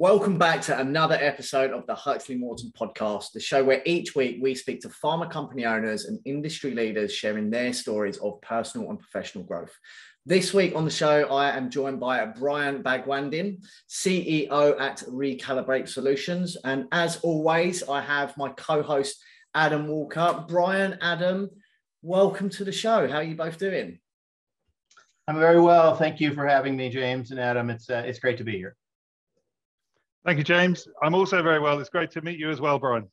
Welcome back to another episode of the Huxley Morton podcast, the show where each week we speak to pharma company owners and industry leaders sharing their stories of personal and professional growth. This week on the show, I am joined by Bryon Bhagwandin, CEO at Recalibrate Solutions. And as always, I have my co host, Adam Walker. Bryon, Adam, welcome to the show. How are you both doing? I'm very well. Thank you for having me, James and Adam. It's, uh, it's great to be here. Thank you, James. I'm also very well. It's great to meet you as well, Bryon.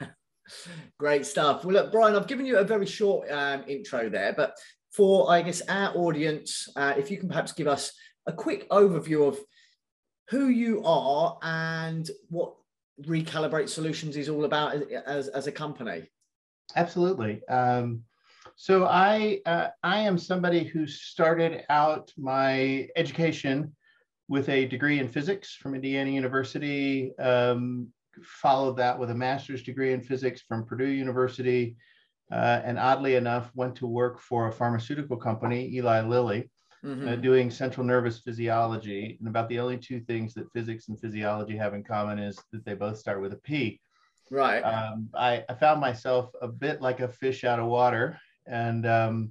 Great stuff. Well, look, Bryon, I've given you a very short um, intro there, but for, I guess, our audience, uh, if you can perhaps give us a quick overview of who you are and what Recalibrate Solutions is all about as, as a company. Absolutely. Um, so I uh, I am somebody who started out my education with a degree in physics from Indiana University. Um, followed that with a master's degree in physics from Purdue University. Uh, and oddly enough, went to work for a pharmaceutical company, Eli Lilly, uh, mm-hmm. uh, doing central nervous physiology. And about the only two things that physics and physiology have in common is that they both start with a P. Right. Um, I, I, found myself a bit like a fish out of water. And um,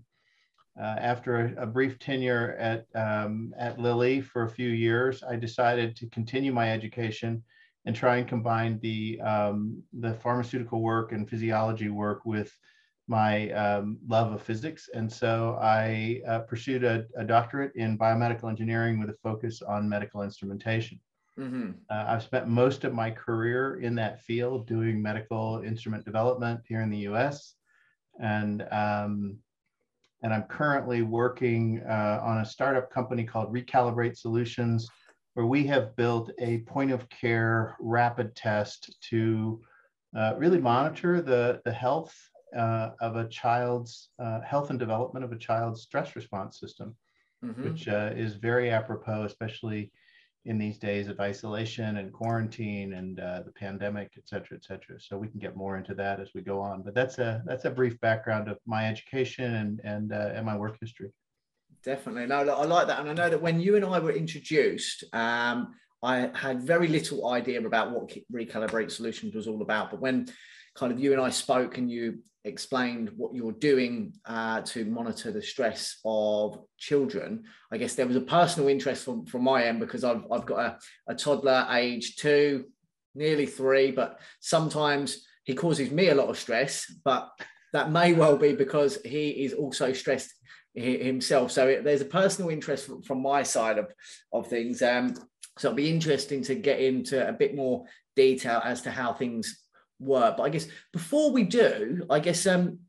uh, after a, a, brief tenure at, um, at Lilly for a few years, I decided to continue my education and try and combine the, um, the pharmaceutical work and physiology work with my um, love of physics. And so I uh, pursued a, a, doctorate in biomedical engineering with a focus on medical instrumentation. Mm-hmm. Uh, I've spent most of my career in that field doing medical instrument development here in the US. And um, and I'm currently working uh, on a startup company called Recalibrate Solutions, where we have built a point of care rapid test to uh, really monitor the, the health uh, of a child's uh, health and development of a child's stress response system, mm-hmm. which uh, is very apropos, especially in these days of isolation and quarantine and uh, the pandemic, et cetera, et cetera. So we can get more into that as we go on. But that's a that's a brief background of my education and and uh, and my work history. Definitely, no, I like that, and I know that when you and I were introduced, um, I had very little idea about what Recalibrate Solutions was all about. But when kind of you and I spoke and you explained what you're doing uh, to monitor the stress of children. I guess there was a personal interest from, from my end because I've, I've got a, a toddler age two, nearly three, but sometimes he causes me a lot of stress, but that may well be because he is also stressed himself. So it, there's a personal interest from, from my side of, of things. Um, so it'll be interesting to get into a bit more detail as to how things work. But I guess before we do, I guess um,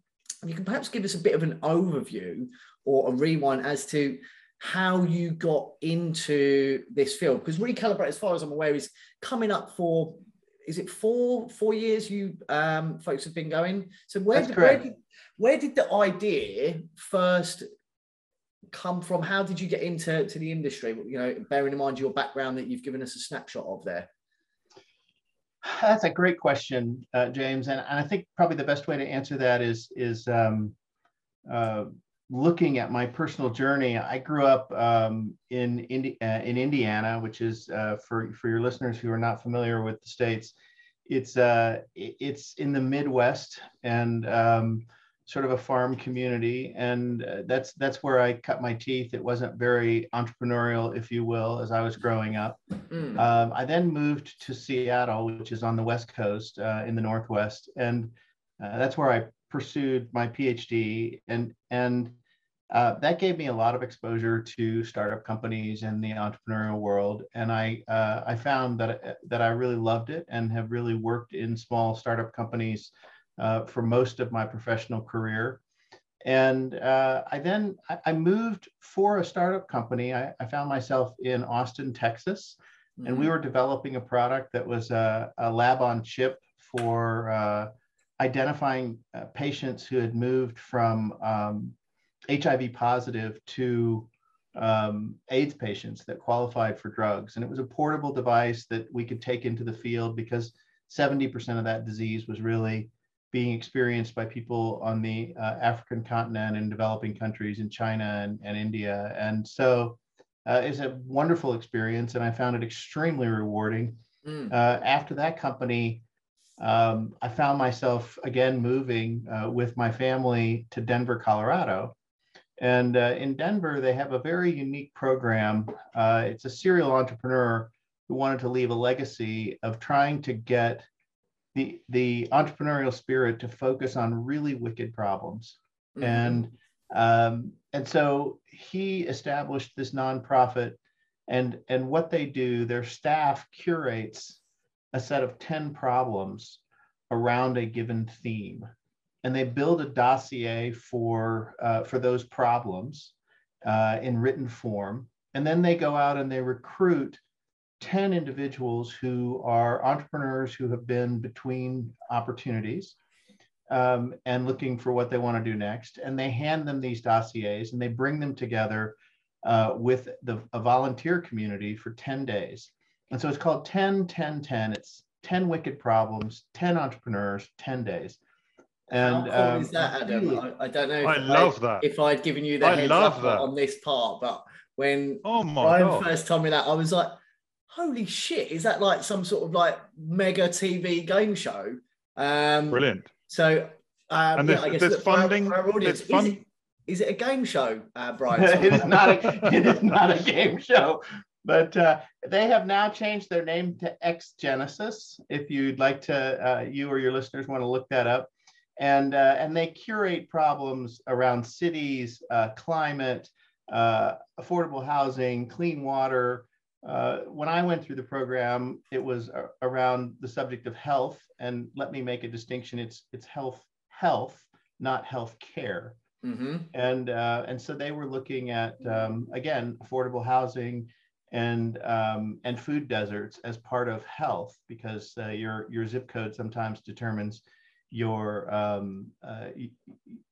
you can perhaps give us a bit of an overview or a rewind as to how you got into this field. Because Recalibrate, as far as I'm aware, is coming up for is it four four years you um, folks have been going? So where did, where did where did the idea first come from? How did you get into to the industry? You know, bearing in mind your background that you've given us a snapshot of there. That's a great question, uh, James, and, and I think probably the best way to answer that is is um, uh, looking at my personal journey. I grew up um, in Indi- uh, in Indiana, which is uh, for for your listeners who are not familiar with the states, it's uh, it's in the Midwest, and um, sort of a farm community, and uh, that's that's where I cut my teeth. It wasn't very entrepreneurial, if you will, as I was growing up. Mm. Um, I then moved to Seattle, which is on the west coast uh, in the northwest, and uh, that's where I pursued my PhD, and and uh, that gave me a lot of exposure to startup companies and the entrepreneurial world, and I uh, I found that that I really loved it and have really worked in small startup companies uh, for most of my professional career. And uh, I then I, moved for a startup company. I, I found myself in Austin, Texas, mm-hmm. and we mm-hmm. were developing a product that was a, a lab on chip for uh, identifying uh, patients who had moved from um, HIV positive to um, AIDS patients that qualified for drugs. And it was a portable device that we could take into the field because 70% of that disease was really being experienced by people on the uh, African continent and developing countries in China and, and India. And so uh, it's a wonderful experience, and I found it extremely rewarding. Mm. Uh, after that company, um, I found myself again moving uh, with my family to Denver, Colorado. And uh, in Denver, they have a very unique program. Uh, it's a serial entrepreneur who wanted to leave a legacy of trying to get the, the entrepreneurial spirit to focus on really wicked problems. Mm-hmm. And um, and so he established this nonprofit and and what they do their staff curates a set of 10 problems around a given theme and they build a dossier for uh, for those problems uh, in written form and then they go out and they recruit 10 individuals who are entrepreneurs who have been between opportunities um, and looking for what they want to do next. And they hand them these dossiers and they bring them together uh, with the, a volunteer community for 10 days. And so it's called 10, 10, 10. It's 10 wicked problems, 10 entrepreneurs, 10 days. And How cool um, is that, Adam? I, I, don't know. I love I, that. If I'd given you the I heads up that. on this part, but when oh my Bryon God. first told me that, I was like, "Holy shit! Is that like some sort of like mega TV game show?" Um, Brilliant. So, um, and there's, yeah, I guess there's funding. For our, audience, fun- is, it, is, it a game show, uh, Bryon? it is not. A, it is not a game show. But uh, they have now changed their name to X Genesis. If you'd like to, uh, you or your listeners want to look that up, and uh, and they curate problems around cities, uh, climate, uh, affordable housing, clean water, uh, when I went through the program, it was around the subject of health. And let me make a distinction: it's it's health health, not health care. Mm-hmm. And uh, and so they were looking at um, again affordable housing and um, and food deserts as part of health because uh, your your zip code sometimes determines your um, uh,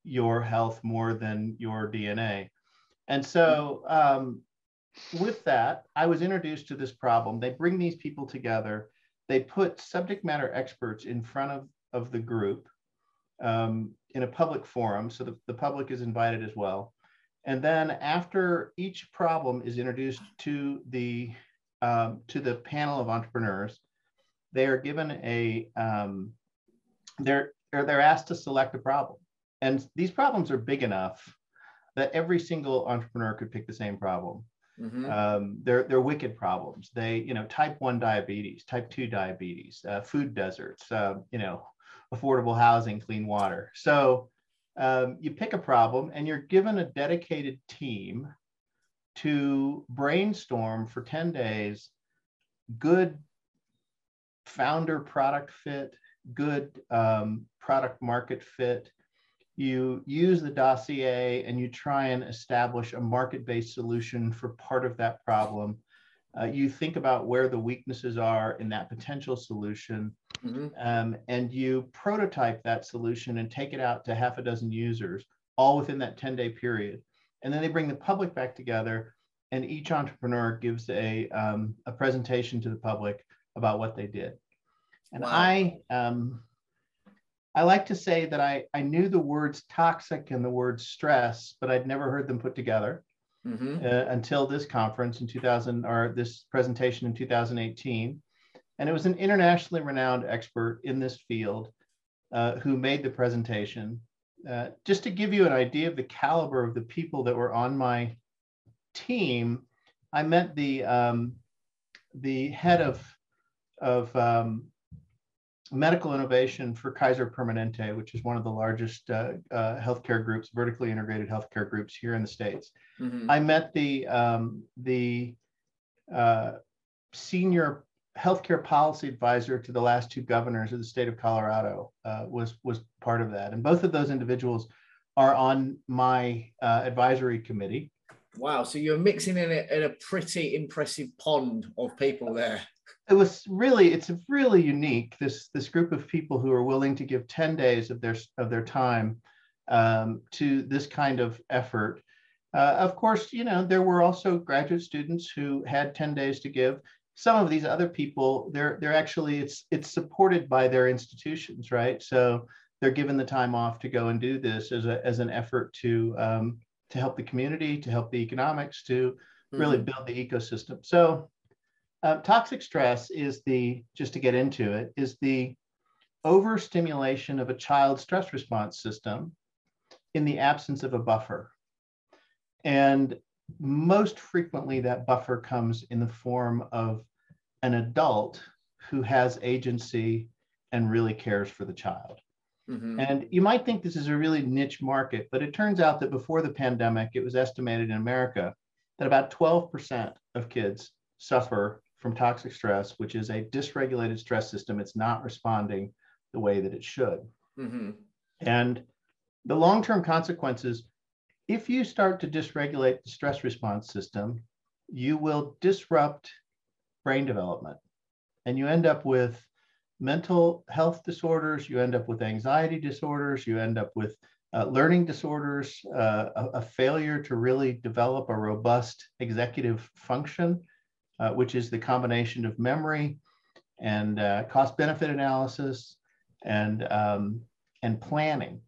your health more than your DNA. And so um, with that, I was introduced to this problem. They bring these people together. They put subject matter experts in front of, of the group um, in a public forum. So the, the public is invited as well. And then after each problem is introduced to the, um, to the panel of entrepreneurs, they are given a, um, they're, they're asked to select a problem. And these problems are big enough that every single entrepreneur could pick the same problem. Mm-hmm. Um, they're, they're wicked problems. They, you know, type 1 diabetes, type 2 diabetes, uh, food deserts, uh, you know, affordable housing, clean water. So um, you pick a problem and you're given a dedicated team to brainstorm for 10 days good founder product fit, good um, product market fit, you use the dossier and you try and establish a market-based solution for part of that problem. Uh, you think about where the weaknesses are in that potential solution, mm-hmm. um, and you prototype that solution and take it out to half a dozen users, all within that 10-day period. And then they bring the public back together, and each entrepreneur gives a, um, a presentation to the public about what they did. And wow. I, um, I like to say that I, I knew the words toxic and the word stress, but I'd never heard them put together mm-hmm. uh, until this conference in 2000 or this presentation in 2018. And it was an internationally renowned expert in this field uh, who made the presentation. Uh, just to give you an idea of the caliber of the people that were on my team, I met the um, the head of of um, medical innovation for Kaiser Permanente, which is one of the largest uh, uh, healthcare groups, vertically integrated healthcare groups here in the states. Mm-hmm. I met the um, the uh, senior healthcare policy advisor to the last two governors of the state of Colorado. Uh, was was part of that, and both of those individuals are on my uh, advisory committee. Wow! So you're mixing in a, in a pretty impressive pond of people there it was really it's really unique this this group of people who are willing to give 10 days of their of their time um, to this kind of effort. Uh, of course you know there were also graduate students who had 10 days to give. Some of these other people they're they're actually it's it's supported by their institutions right? So they're given the time off to go and do this as a as an effort to um, to help the community to help the economics to really mm-hmm. build the ecosystem. So uh, toxic stress is the, just to get into it, is the overstimulation of a child's stress response system in the absence of a buffer. And most frequently, that buffer comes in the form of an adult who has agency and really cares for the child. Mm-hmm. And you might think this is a really niche market, but it turns out that before the pandemic, it was estimated in America that about 12% of kids suffer from toxic stress, which is a dysregulated stress system. It's not responding the way that it should. Mm-hmm. And the long term consequences if you start to dysregulate the stress response system, you will disrupt brain development and you end up with mental health disorders, you end up with anxiety disorders, you end up with uh, learning disorders, uh, a, a, failure to really develop a robust executive function, uh, which is the combination of memory and uh, cost benefit analysis and, um, and planning.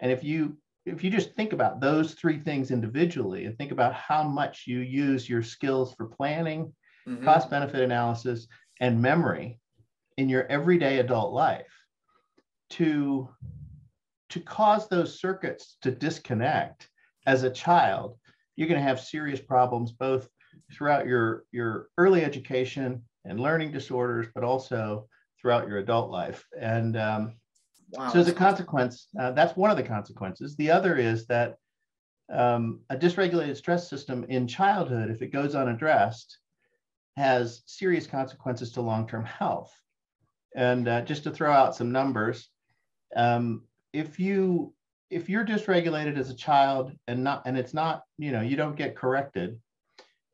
And if you if you just think about those three things individually and think about how much you use your skills for planning, mm-hmm. cost benefit analysis, and memory in your everyday adult life to to cause those circuits to disconnect as a child you're going to have serious problems both throughout your your early education and learning disorders but also throughout your adult life and um, wow. so as a consequence uh, that's one of the consequences the other is that um, a dysregulated stress system in childhood if it goes unaddressed has serious consequences to long-term health. And uh, just to throw out some numbers, um, if you if you're dysregulated as a child and not and it's not you know you don't get corrected,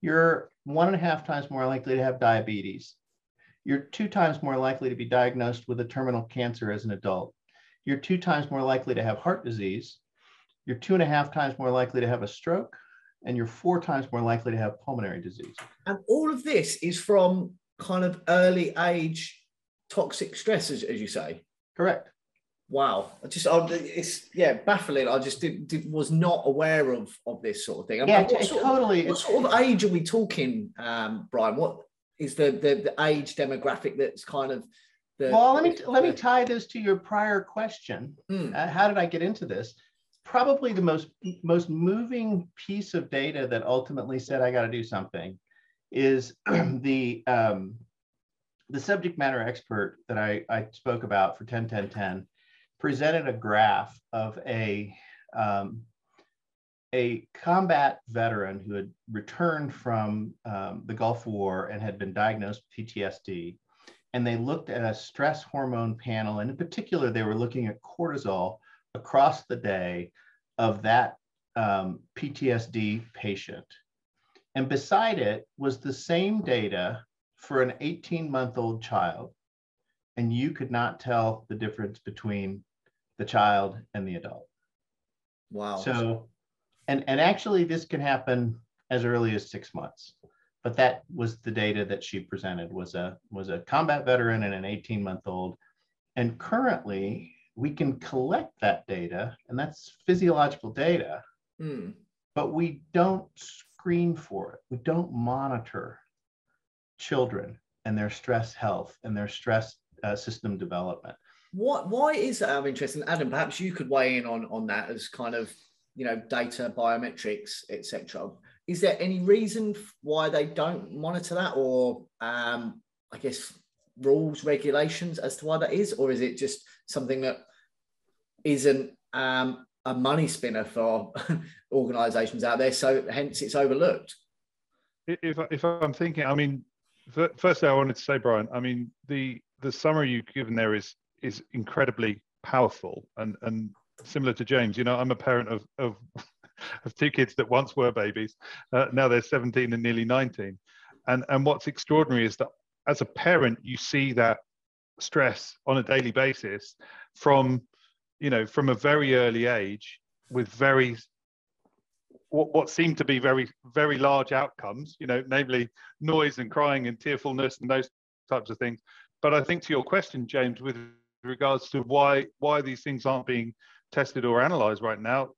you're one and a half times more likely to have diabetes. You're two times more likely to be diagnosed with a terminal cancer as an adult. You're two times more likely to have heart disease. You're two and a half times more likely to have a stroke and you're four times more likely to have pulmonary disease. And all of this is from kind of early age toxic stress, as, as you say. Correct. Wow, I just I, it's yeah baffling. I just did, did, was not aware of of this sort of thing. Yeah, what totally. Of, what sort of age are we talking, um, Bryon? What is the, the the age demographic that's kind of the, well, let me let me tie this to your prior question. Mm. Uh, how did I get into this? probably the most most moving piece of data that ultimately said I got to do something is the um, the subject matter expert that I, I spoke about for 10 10 10 presented a graph of a um, a combat veteran who had returned from um, the Gulf War and had been diagnosed with PTSD. And they looked at a stress hormone panel. And in particular, they were looking at cortisol across the day of that um, PTSD patient. And beside it was the same data for an 18 month old child. And you could not tell the difference between the child and the adult. Wow. So, and, and actually, this can happen as early as six months. But that was the data that she presented was a was a combat veteran and an 18 month old. And currently, we can collect that data, and that's physiological data, mm. but we don't screen for it. We don't monitor children and their stress health and their stress uh, system development. What? Why is that? I'm interested. Adam, perhaps you could weigh in on on that as kind of you know data, biometrics, etc. Is there any reason why they don't monitor that, or um, I guess rules, regulations as to why that is, or is it just something that isn't um, a money spinner for organisations out there? So hence it's overlooked. If if I'm thinking, I mean, firstly, I wanted to say, Bryon, I mean the the summary you've given there is is incredibly powerful and and similar to James. You know, I'm a parent of of of two kids that once were babies. Uh, now they're 17 and nearly 19. And and what's extraordinary is that as a parent, you see that stress on a daily basis from, you know, from a very early age with very what, what seem to be very very large outcomes you know namely noise and crying and tearfulness and those types of things but i think to your question james with regards to why why these things aren't being tested or analyzed right now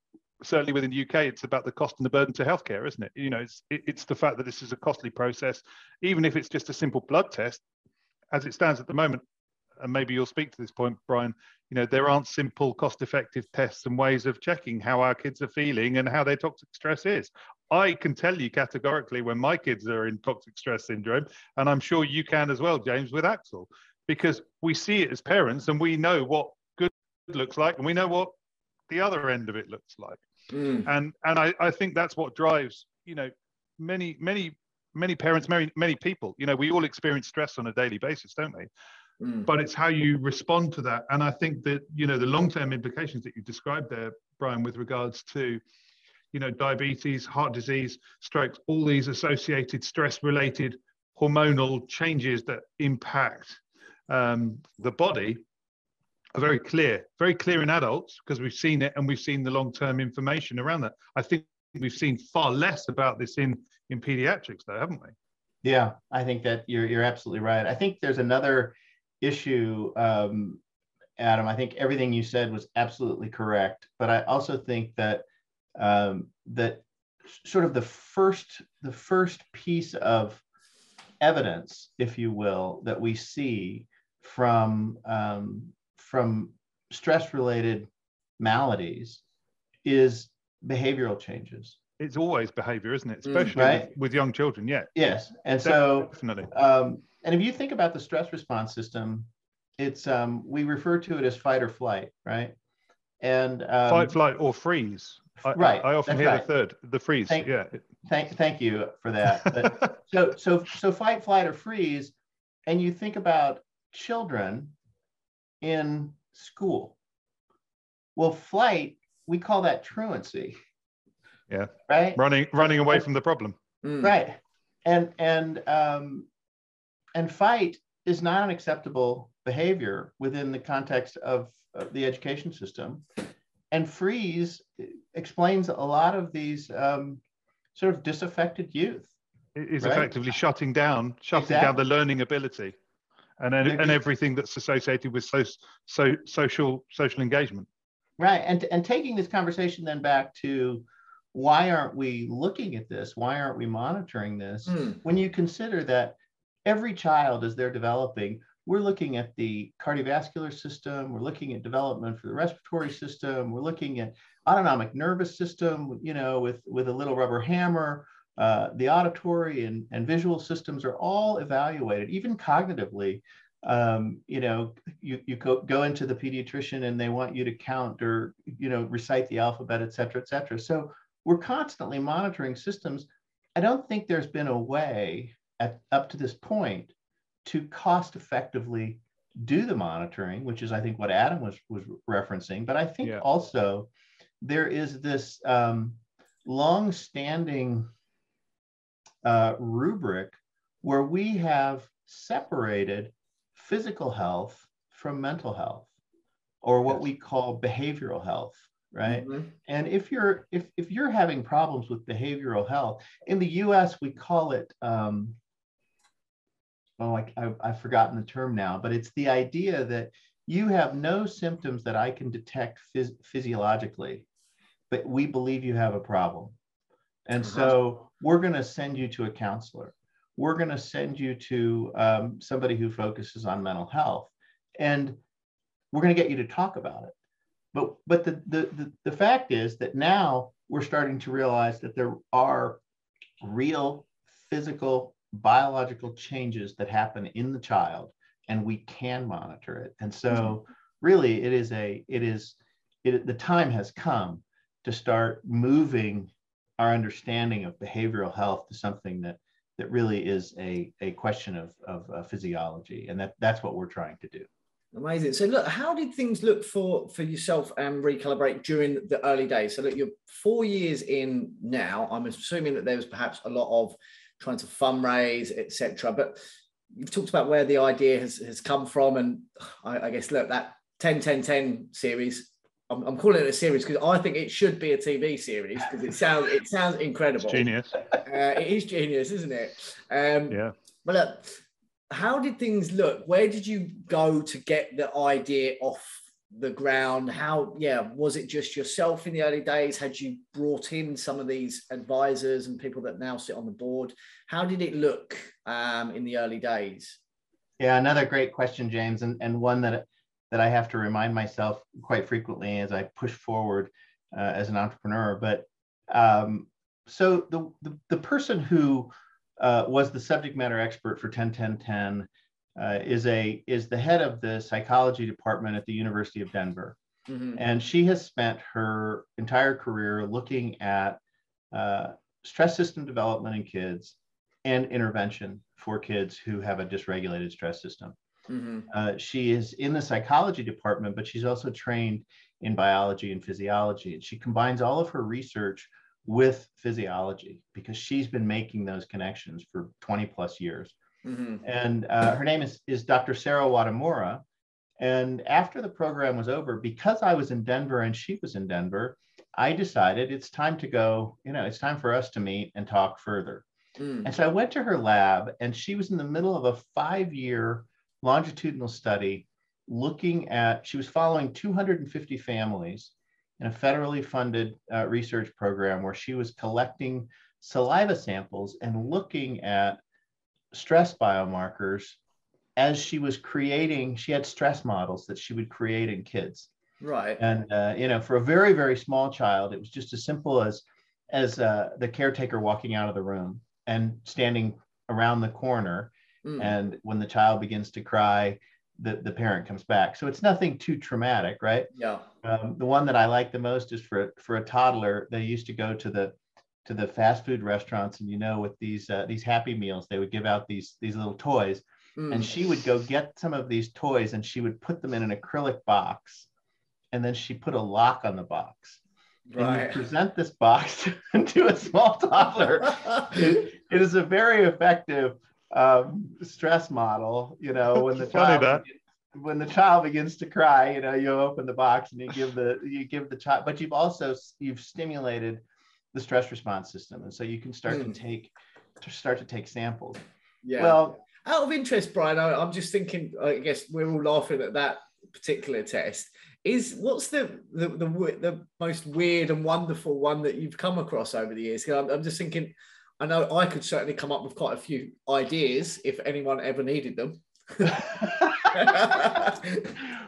certainly within the UK, it's about the cost and the burden to healthcare, isn't it? You know, it's it, it's the fact that this is a costly process, even if it's just a simple blood test, as it stands at the moment. And maybe you'll speak to this point, Bryon. You know, there aren't simple, cost-effective tests and ways of checking how our kids are feeling and how their toxic stress is. I can tell you categorically when my kids are in toxic stress syndrome, and I'm sure you can as well, James, with Axel, because we see it as parents and we know what good looks like and we know what the other end of it looks like. Mm. And and I, I think that's what drives, you know, many, many, many parents, many, many people, you know, we all experience stress on a daily basis, don't we? Mm. But it's how you respond to that. And I think that, you know, the long-term implications that you described there, Bryon, with regards to, you know, diabetes, heart disease, strokes, all these associated stress-related hormonal changes that impact um, the body are very clear, very clear in adults because we've seen it and we've seen the long-term information around that. I think we've seen far less about this in in pediatrics, though, haven't we? Yeah, I think that you're you're absolutely right. I think there's another issue, um, Adam. I think everything you said was absolutely correct, but I also think that um, that sort of the first the first piece of evidence, if you will, that we see from um, from stress related maladies is behavioral changes. It's always behavior isn't it? Mm. especially right? with, with, young children yeah. Yes and so definitely. um, and if you think about the stress response system it's um, we refer to it as fight or flight right? And um, fight flight or freeze I, right i, I often hear right. the third the freeze thank, yeah thank thank you for that but, so so so fight flight or freeze and you think about children in school. Well, flight, we call that truancy. Yeah. Right. Running running away from the problem. Mm. Right. And and um, and fight is not an acceptable behavior within the context of, of the education system. And freeze explains a lot of these um, sort of disaffected youth. It is right? effectively shutting down, shutting exactly. down the learning ability and and everything that's associated with so, so social social engagement. Right, and and taking this conversation then back to why aren't we looking at this? Why aren't we monitoring this? Mm. When you consider that every child, as they're developing, we're looking at the cardiovascular system, we're looking at development for the respiratory system, we're looking at autonomic nervous system, you know, with with a little rubber hammer. Uh, the auditory and, and visual systems are all evaluated, even cognitively. Um, you know, you, you go, go into the pediatrician and they want you to count or, you know, recite the alphabet, et cetera, et cetera. So we're constantly monitoring systems. I don't think there's been a way at, up to this point to cost effectively do the monitoring, which is, I think, what Adam was, was referencing. But I think yeah. also there is this um, long-standing uh, rubric where we have separated physical health from mental health or what yes. we call behavioral health right mm-hmm. and if you're if, if you're having problems with behavioral health in the us we call it um, oh I, I, i've forgotten the term now but it's the idea that you have no symptoms that i can detect phys- physiologically but we believe you have a problem and uh-huh. so we're going to send you to a counselor. We're going to send you to um, somebody who focuses on mental health. And we're going to get you to talk about it. But, but the, the, the, the fact is that now we're starting to realize that there are real physical, biological changes that happen in the child, and we can monitor it. And so, mm-hmm. really, it is a, it is, it, the time has come to start moving our understanding of behavioral health to something that that really is a, a question of, of uh, physiology. And that that's what we're trying to do. Amazing. So look how did things look for for yourself and recalibrate during the early days? So look you're four years in now. I'm assuming that there was perhaps a lot of trying to fundraise etc but you've talked about where the idea has, has come from and I, I guess look that 10 10 10 series I'm, I'm calling it a series because I think it should be a TV series because it sounds it sounds incredible. It's genius. Uh, it is genius, isn't it? Um, yeah. But look, how did things look? Where did you go to get the idea off the ground? How, yeah, was it just yourself in the early days? Had you brought in some of these advisors and people that now sit on the board? How did it look um, in the early days? Yeah, another great question, James, and, and one that that I have to remind myself quite frequently as I push forward uh, as an entrepreneur. But um, so the, the, the person who uh, was the subject matter expert for 101010 uh, is a is the head of the psychology department at the University of Denver, mm-hmm. and she has spent her entire career looking at uh, stress system development in kids and intervention for kids who have a dysregulated stress system. Mm-hmm. Uh, she is in the psychology department, but she's also trained in biology and physiology. And she combines all of her research with physiology because she's been making those connections for 20 plus years. Mm-hmm. And uh, her name is, is Dr. Sarah Watamura. And after the program was over, because I was in Denver and she was in Denver, I decided it's time to go, you know, it's time for us to meet and talk further. Mm. And so I went to her lab, and she was in the middle of a five year longitudinal study looking at, she was following 250 families in a federally funded uh, research program where she was collecting saliva samples and looking at stress biomarkers as she was creating she had stress models that she would create in kids. Right. And uh, you know for a very very small child it was just as simple as as uh, the caretaker walking out of the room and standing around the corner. Mm. and when the child begins to cry the, the parent comes back. So it's nothing too traumatic right? Yeah. Um, the one that i like the most is for for a toddler they used to go to the to the fast food restaurants and you know with these uh, these happy meals they would give out these these little toys mm. and she would go get some of these toys and she would put them in an acrylic box and then she put a lock on the box right. and you present this box to a small toddler it, it is a very effective um, stress model you know when the child that. when the child begins to cry you know you open the box and you give the you give the child but you've also you've stimulated the stress response system. And so you can start mm. to hmm. take to start to take samples. Yeah. Well, out of interest, Bryon, I, am just thinking. I guess we're all laughing at that particular test. Is what's the the, the the most weird and wonderful one that you've come across over the years? I'm, I'm just thinking. I know I could certainly come up with quite a few ideas if anyone ever needed them.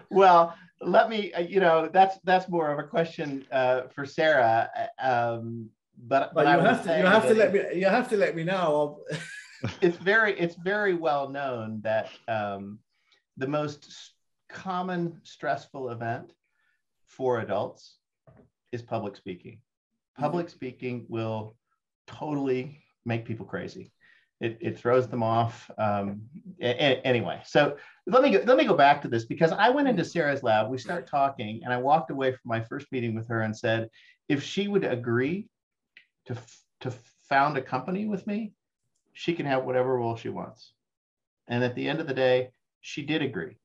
well, let me, uh, you know, that's that's more of a question uh, for Sarah. Uh, um, but, but, but you have to you have to let me you have to let me know. it's very it's very well known that um, the most common stressful event for adults is public speaking. Public mm-hmm. speaking will totally make people crazy it, it throws them off. Um, a, anyway, so let me go, let me go back to this because I went into Sarah's lab. We start talking, and I walked away from my first meeting with her and said, if she would agree to to found a company with me, she can have whatever role she wants. And at the end of the day, she did agree,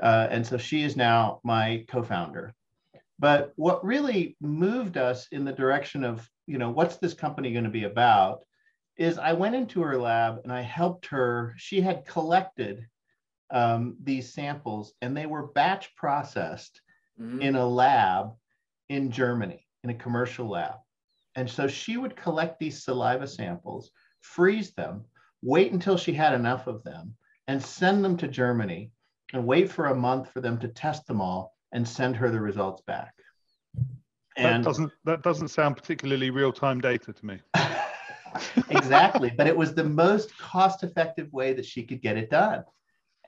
uh, and so she is now my co-founder. But what really moved us in the direction of, you know, what's this company going to be about? Is I went into her lab and I helped her. She had collected um, these samples and they were batch processed mm-hmm. in a lab in Germany, in a commercial lab. And so she would collect these saliva samples, freeze them, wait until she had enough of them, and send them to Germany and wait for a month for them to test them all and send her the results back. And that doesn't that doesn't sound particularly real-time data to me. exactly. But it was the most cost-effective way that she could get it done.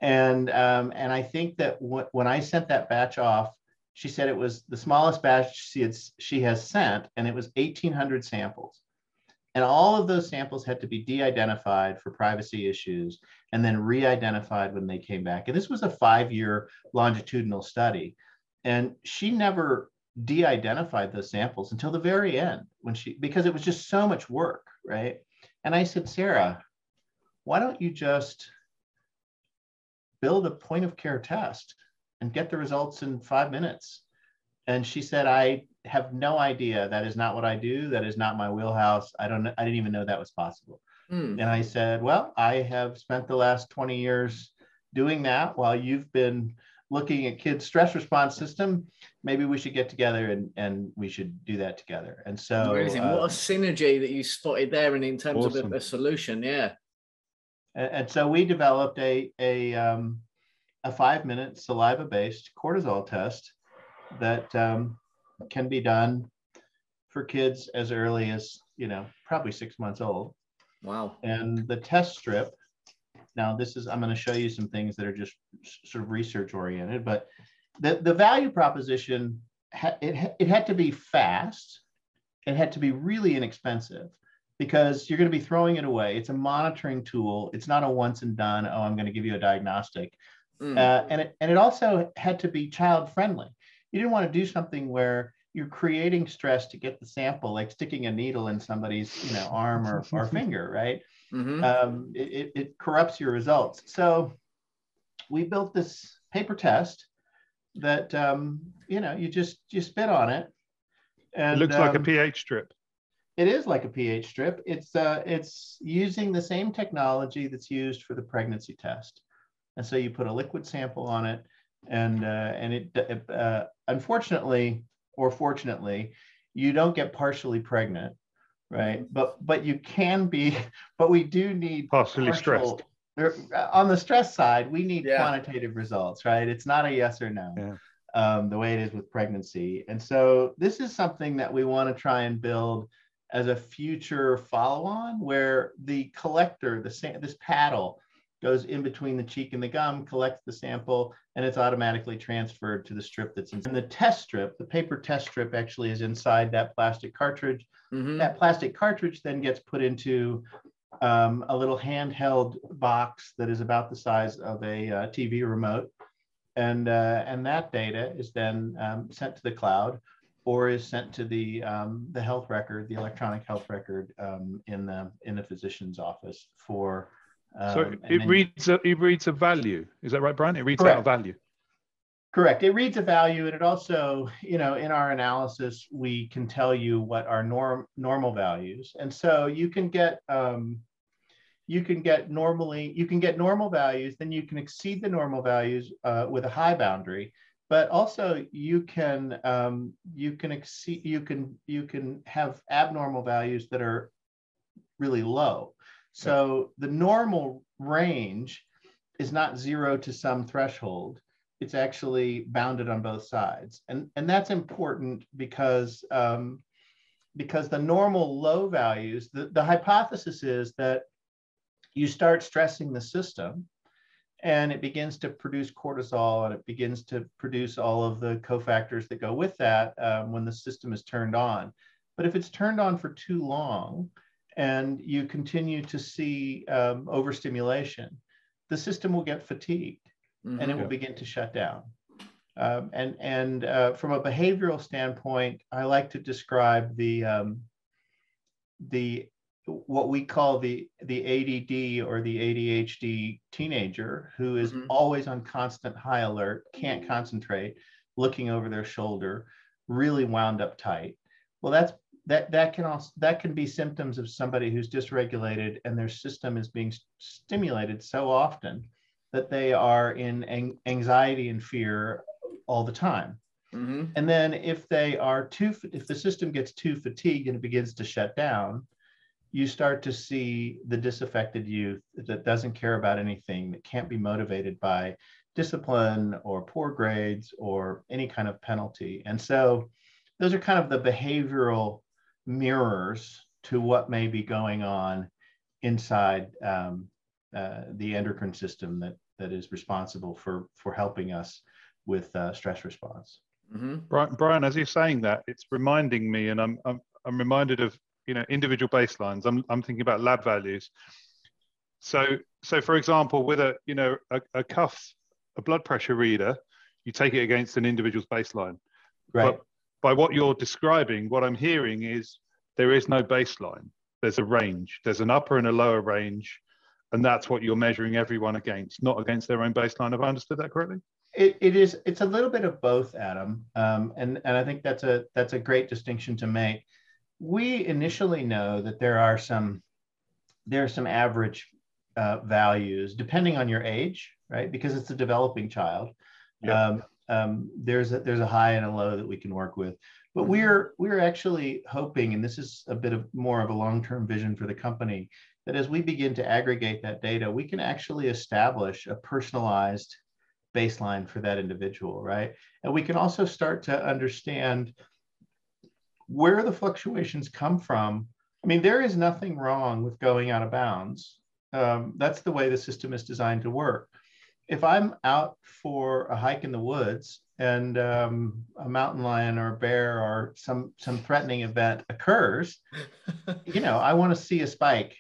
And um, and I think that w- when I sent that batch off, she said it was the smallest batch she had she has sent, and it was 1,800 samples. And all of those samples had to be de-identified for privacy issues and then re-identified when they came back. And this was a five-year longitudinal study. And she never de-identified those samples until the very end when she because it was just so much work right? And I said, Sarah, why don't you just build a point of care test and get the results in five minutes? And she said, I have no idea. That is not what I do. That is not my wheelhouse. I don't, I didn't even know that was possible. Mm. And I said, well, I have spent the last 20 years doing that while you've been looking at kids' stress response system. Maybe we should get together and, and we should do that together. And so, Amazing. what a uh, synergy that you spotted there, and in terms Awesome. of a, a solution, yeah. and, and so we developed a a um, a five minute saliva based cortisol test that um, can be done for kids as early as you know probably six months old. Wow. And the test strip. Now, this is I'm going to show you some things that are just sort of research oriented, but the the value proposition it it had to be fast. It had to be really inexpensive because you're going to be throwing it away. It's a monitoring tool. It's not a once and done. Oh, I'm going to give you a diagnostic. Mm. Uh, and it and it also had to be child friendly. You didn't want to do something where you're creating stress to get the sample, like sticking a needle in somebody's you know arm or, or finger, right? Mhm. um, it, it- it corrupts your results. So we built this paper test that um, you know you just you spit on it, and it looks like a um, pH strip. it is like a pH strip. It's uh, it's using the same technology that's used for the pregnancy test, and so you put a liquid sample on it, and uh, and it uh, unfortunately or fortunately, you don't get partially pregnant, right? But but you can be, but we do need Partially partial- stressed. uh, on the stress side, we need Yeah. quantitative results, right? It's not a yes or no, Yeah. um, the way it is with pregnancy. And so this is something that we want to try and build as a future follow-on, where the collector, the this paddle, goes in between the cheek and the gum, collects the sample, and it's automatically transferred to the strip that's in. And the test strip, the paper test strip, actually is inside that plastic cartridge Mhm. that plastic cartridge then gets put into um, a little handheld box that is about the size of a uh, TV remote, and uh, and that data is then um, sent to the cloud, or is sent to the um, the health record, the electronic health record um, in the in the physician's office for. Um, So it then- reads a, it reads a value. Is that right, Bryon? It reads out a value. Correct. It reads a value, and it also, you know, in our analysis, we can tell you what are norm normal values, and so you can get um, you can get normally you can get normal values, then you can exceed the normal values uh, with a high boundary, but also you can um, you can exceed you can you can have abnormal values that are really low. So the normal range is not zero to some threshold. It's actually bounded on both sides. And and that's important because um, because the normal low values the, the hypothesis is that you start stressing the system and it begins to produce cortisol and it begins to produce all of the cofactors that go with that um, when the system is turned on. But if it's turned on for too long and you continue to see um, overstimulation the system will get fatigued and it Mhm. will begin to shut down. Um, and and uh, from a behavioral standpoint, I like to describe the um, the what we call the the ADD or the ADHD teenager who is Mhm. always on constant high alert, can't concentrate, looking over their shoulder, really wound up tight. Well, that's that that can also that can be symptoms of somebody who's dysregulated and their system is being stimulated so often that they are in an- anxiety and fear all the time. Mhm. And then if they are too, if the system gets too fatigued and it begins to shut down, you start to see the disaffected youth that doesn't care about anything, that can't be motivated by discipline or poor grades or any kind of penalty. And so those are kind of the behavioral mirrors to what may be going on inside um, uh, the endocrine system that that is responsible for for helping us with uh, stress response. Mhm. Bryon, Bryon, as you're saying that, it's reminding me, and I'm, I'm, I'm reminded of, you know, individual baselines. I'm, I'm thinking about lab values. So, so for example, with a, you know, a, a cuff, a blood pressure reader, you take it against an individual's baseline. Right. But by what you're describing, what I'm hearing is there is no baseline. There's a range. There's an upper and a lower range, and that's what you're measuring everyone against, not against their own baseline. Have I understood that correctly? It, it is it's a little bit of both adam um, and and i think that's a that's a great distinction to make we initially know that there are some there are some average uh, values depending on your age right because it's a developing child Yeah. Um, um, there's a, there's a high and a low that we can work with. But mm-hmm. we're we're actually hoping, and this is a bit of more of a long-term vision for the company, that as we begin to aggregate that data, we can actually establish a personalized baseline for that individual, right? And we can also start to understand where the fluctuations come from. I mean, there is nothing wrong with going out of bounds. Um, that's the way the system is designed to work. If I'm out for a hike in the woods and um, a mountain lion or a bear or some some threatening event occurs, you know, I want to see a spike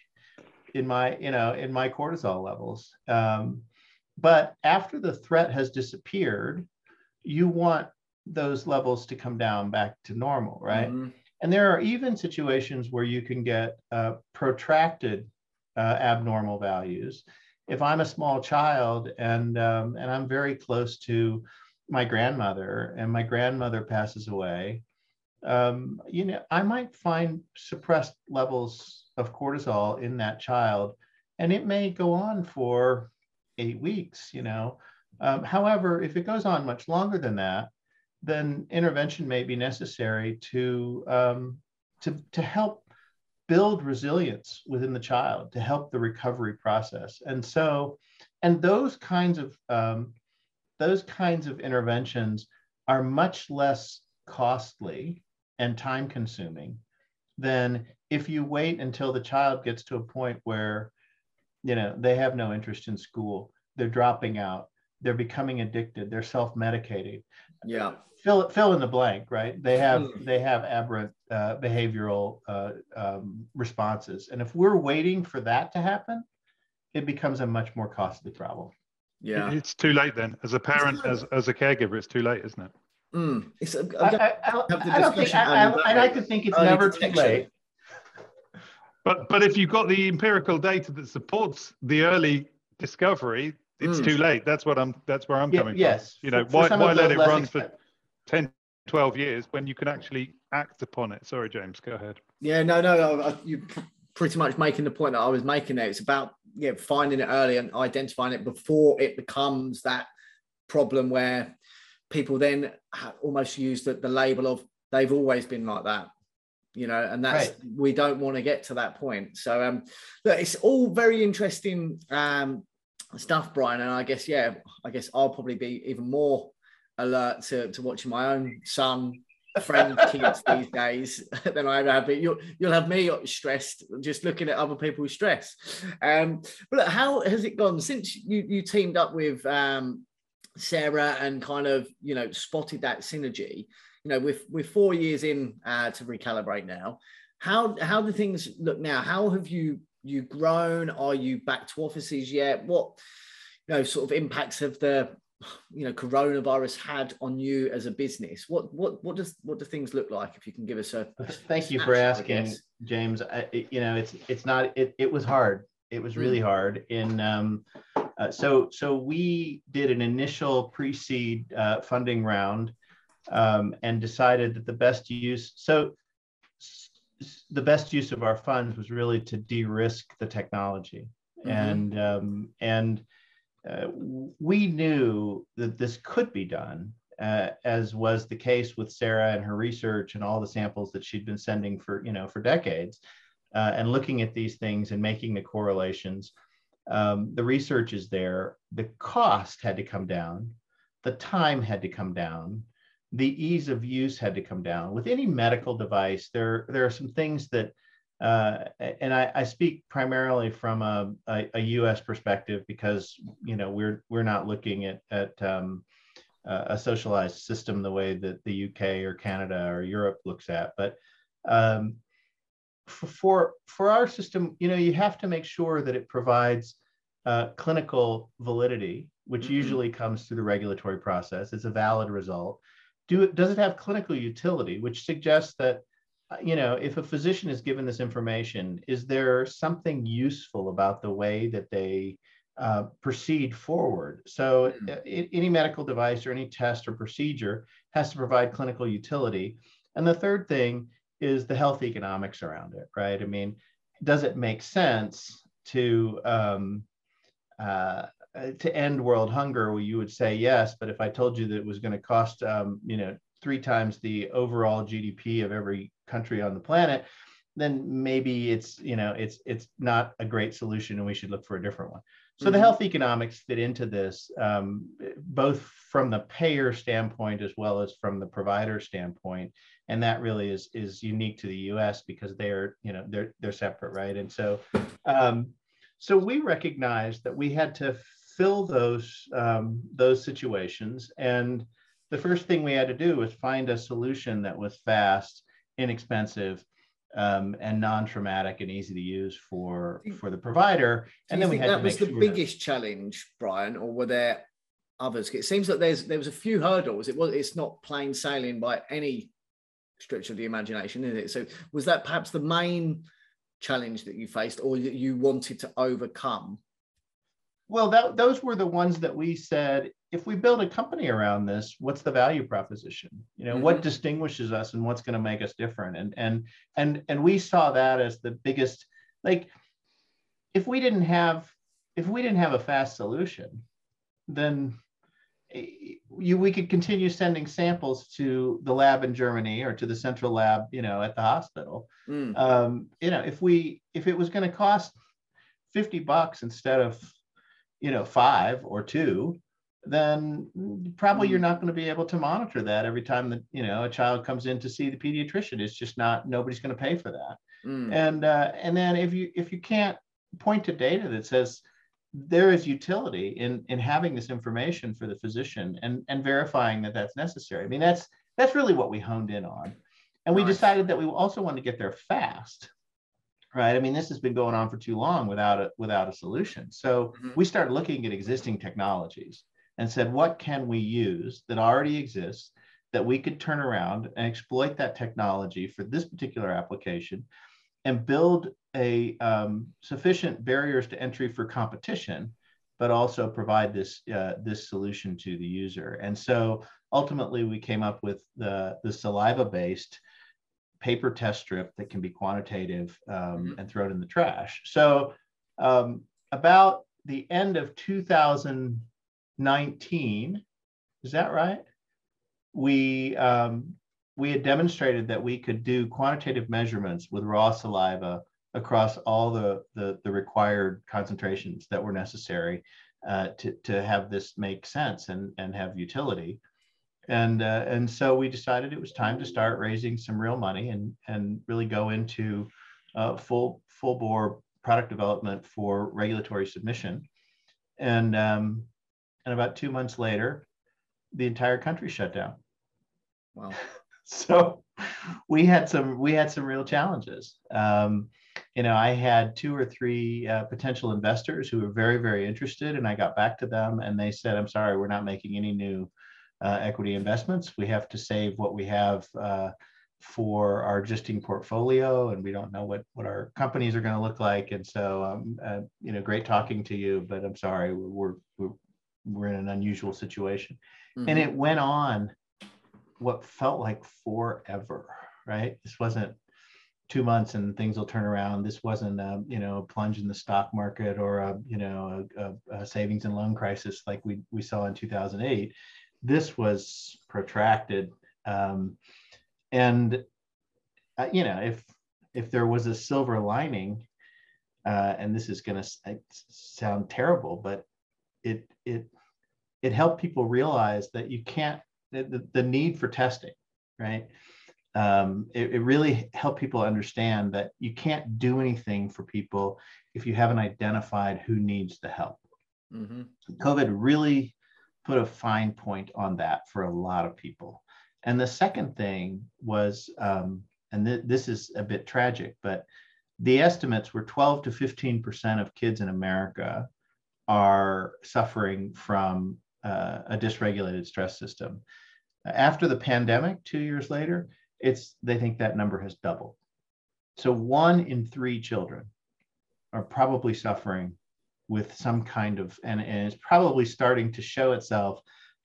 in my you know in my cortisol levels. Um, but after the threat has disappeared, you want those levels to come down back to normal, right? Mm-hmm. And there are even situations where you can get uh, protracted uh, abnormal values. If I'm a small child and um, and I'm very close to my grandmother and my grandmother passes away, um, you know, I might find suppressed levels of cortisol in that child, and it may go on for eight weeks. You know, um, however, if it goes on much longer than that, then intervention may be necessary to um, to to help build resilience within the child to help the recovery process. And so, and those kinds of um, those kinds of interventions are much less costly and time consuming than if you wait until the child gets to a point where you know they have no interest in school they're dropping out they're becoming addicted they're self-medicating yeah. Fill fill in the blank right? They have mm. they have aberrant uh, behavioral uh, um, responses. And if we're waiting for that to happen it becomes a much more costly problem. Yeah. It's too late then. As a parent as, as a caregiver it's too late isn't it? Mm. It's, I, I, I, I don't think I, I, like to think it's never too late. But but if you've got the empirical data that supports the early discovery, it's mm. too late. That's what I'm. That's where I'm yeah, coming yes. from. You know, for, why, for why let it run for 10, 12 years when you can actually act upon it? Sorry, James. Go ahead. Yeah, no, no. you pretty much making the point that I was making there. It's about yeah finding it early and identifying it before it becomes that problem where people then almost use the, the label of they've always been like that you know and that's right. we don't want to get to that point so um look, it's all very interesting um stuff Bryon and i guess yeah i guess i'll probably be even more alert to, to watching my own son friend kids these days than I ever have. But you'll you'll have me stressed just looking at other people's stress. Um, but look, how has it gone since you you teamed up with um, Sarah and kind of you know spotted that synergy. You know, with with four years in uh, to recalibrate now, how how do things look now? How have you you grown? Are you back to offices yet? What you know sort of impacts have the you know coronavirus had on you as a business? What what what does what do things look like? If you can give us a thank you for asking, James. I, you know, it's it's not it it was hard. It was really mm. hard in um, uh, so, so we did an initial pre-seed uh, funding round um, and decided that the best use, so the best use of our funds was really to de-risk the technology. Mm-hmm. And, um, and uh, we knew that this could be done, uh, as was the case with Sarah and her research and all the samples that she'd been sending for, you know, for decades, uh, and looking at these things and making the correlations um, the research is there. The cost had to come down. The time had to come down. The ease of use had to come down. With any medical device, there, there are some things that, uh, and I, I, speak primarily from a, a, a, U.S. perspective because you know we're we're not looking at at um, a socialized system the way that the UK or Canada or Europe looks at, but um, for for our system, you know, you have to make sure that it provides uh, clinical validity, which mm-hmm. usually comes through the regulatory process. It's a valid result. Do it, does it have clinical utility, which suggests that uh, you know if a physician is given this information, is there something useful about the way that they uh, proceed forward? So mm-hmm. any medical device or any test or procedure has to provide clinical utility. And the third thing is the health economics around it, right? I mean, does it make sense to um, uh, uh, to end world hunger, well, you would say yes. But if I told you that it was going to cost, um, you know, three times the overall GDP of every country on the planet, then maybe it's you know it's it's not a great solution, and we should look for a different one. So mm-hmm. the health economics fit into this, um, both from the payer standpoint as well as from the provider standpoint, and that really is is unique to the U.S. because they're you know they're they're separate, right? And so, um, so we recognized that we had to fill those um, those situations, and the first thing we had to do was find a solution that was fast, inexpensive, um, and non-traumatic and easy to use for for the provider. And then we had that was the sure biggest that... challenge, Bryon, or were there others? It seems that there's there was a few hurdles. It was it's not plain sailing by any stretch of the imagination, is it? So was that perhaps the main challenge that you faced, or that you wanted to overcome? Well, that, those were the ones that we said if we build a company around this, what's the value proposition? You know, mm-hmm. what distinguishes us and what's going to make us different? And and and and we saw that as the biggest. Like, if we didn't have if we didn't have a fast solution, then eh, you we could continue sending samples to the lab in Germany or to the central lab, you know, at the hospital. Mm. Um, you know, if we if it was going to cost fifty bucks instead of you know five or two then probably you're mm. not going to be able to monitor that every time that you know a child comes in to see the pediatrician. It's just not nobody's going to pay for that. Mm. and uh, and then if you if you can't point to data that says there is utility in in having this information for the physician and and verifying that that's necessary i mean that's that's really what we honed in on. And we decided that we also want to get there fast right? I mean, this has been going on for too long without a without a solution. So mm-hmm. we started looking at existing technologies and said, what can we use that already exists that we could turn around and exploit that technology for this particular application and build a um, sufficient barriers to entry for competition, but also provide this uh, this solution to the user. And so ultimately, we came up with the the saliva based paper test strip that can be quantitative um, mm-hmm. and thrown in the trash. So um, about the end of 2019, is that right? We um, we had demonstrated that we could do quantitative measurements with raw saliva across all the, the, the required concentrations that were necessary uh, to, to have this make sense and, and have utility and uh, and so we decided it was time to start raising some real money and and really go into uh, full full bore product development for regulatory submission. And um, and about two months later the entire country shut down. Wow. So we had some we had some real challenges. Um, you know i had two or three uh, potential investors who were very very interested and i got back to them and they said i'm sorry we're not making any new uh, equity investments. We have to save what we have uh, for our existing portfolio, and we don't know what what our companies are going to look like. And so, um, uh, you know, great talking to you, but I'm sorry, we're we're we're in an unusual situation. Mm-hmm. And it went on what felt like forever. Right? This wasn't two months and things will turn around. This wasn't a, you know a plunge in the stock market or a you know a, a, a savings and loan crisis like we we saw in 2008 this was protracted. Um, and uh, you know, if if there was a silver lining, uh, and this is going to sound terrible, but it it it helped people realize that you can't the, the need for testing, right? Um, it, it, really helped people understand that you can't do anything for people if you haven't identified who needs the help. Mm-hmm. COVID really put a fine point on that for a lot of people. And the second thing was, um, and th- this is a bit tragic, but the estimates were 12 to 15% of kids in America are suffering from uh, a dysregulated stress system. After the pandemic, two years later, it's they think that number has doubled. So one in three children are probably suffering with some kind of and, and it's probably starting to show itself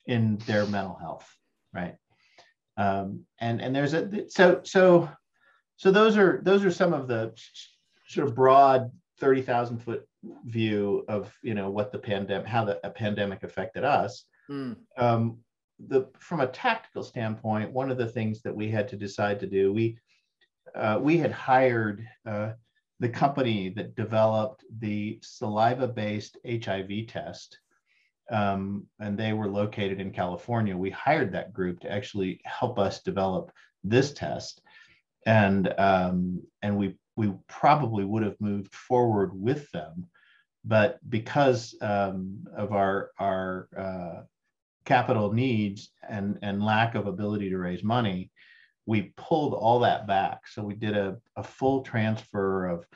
in their mental health right um, and and there's a so so so those are those are some of the sort of broad 30,000 foot view of you know what the pandemic, how the pandemic affected us. Mm. Um, the from a tactical standpoint, one of the things that we had to decide to do, we uh, we had hired uh, the company that developed the saliva-based HIV test, um, and they were located in California. We hired that group to actually help us develop this test, and um, and we we probably would have moved forward with them, but because um, of our our uh, capital needs and and lack of ability to raise money, we pulled all that back. So we did a, a full transfer of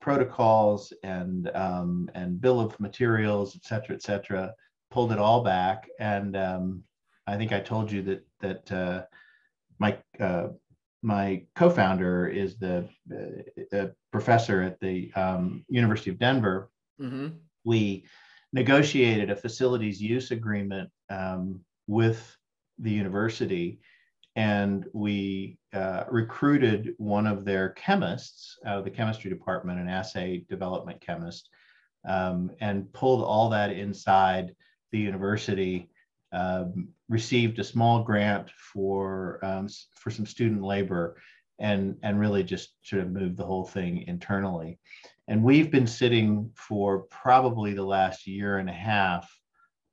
protocols and um, and bill of materials, et cetera, et cetera. Pulled it all back, and um, I think I told you that that uh, my uh, my co-founder is the uh, professor at the um, University of Denver. Mm-hmm. We negotiated a facilities use agreement um, with the university, and we uh, recruited one of their chemists out of the chemistry department, an assay development chemist, um, and pulled all that inside the university um, received a small grant for um, for some student labor and and really just sort of moved the whole thing internally. And we've been sitting for probably the last year and a half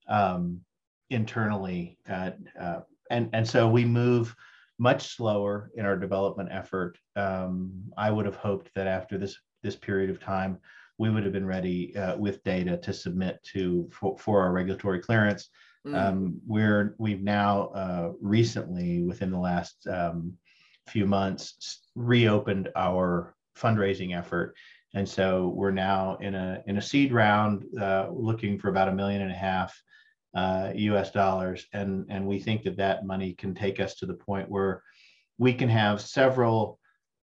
um, internally uh, uh, and and so we move much slower in our development effort. Um, i would have hoped that after this this period of time we would have been ready uh, with data to submit to for, for our regulatory clearance. Mm. Um, we're we've now uh, recently, within the last um, few months, reopened our fundraising effort, and so we're now in a in a seed round, uh, looking for about a million and a half uh, U.S. dollars, and and we think that that money can take us to the point where we can have several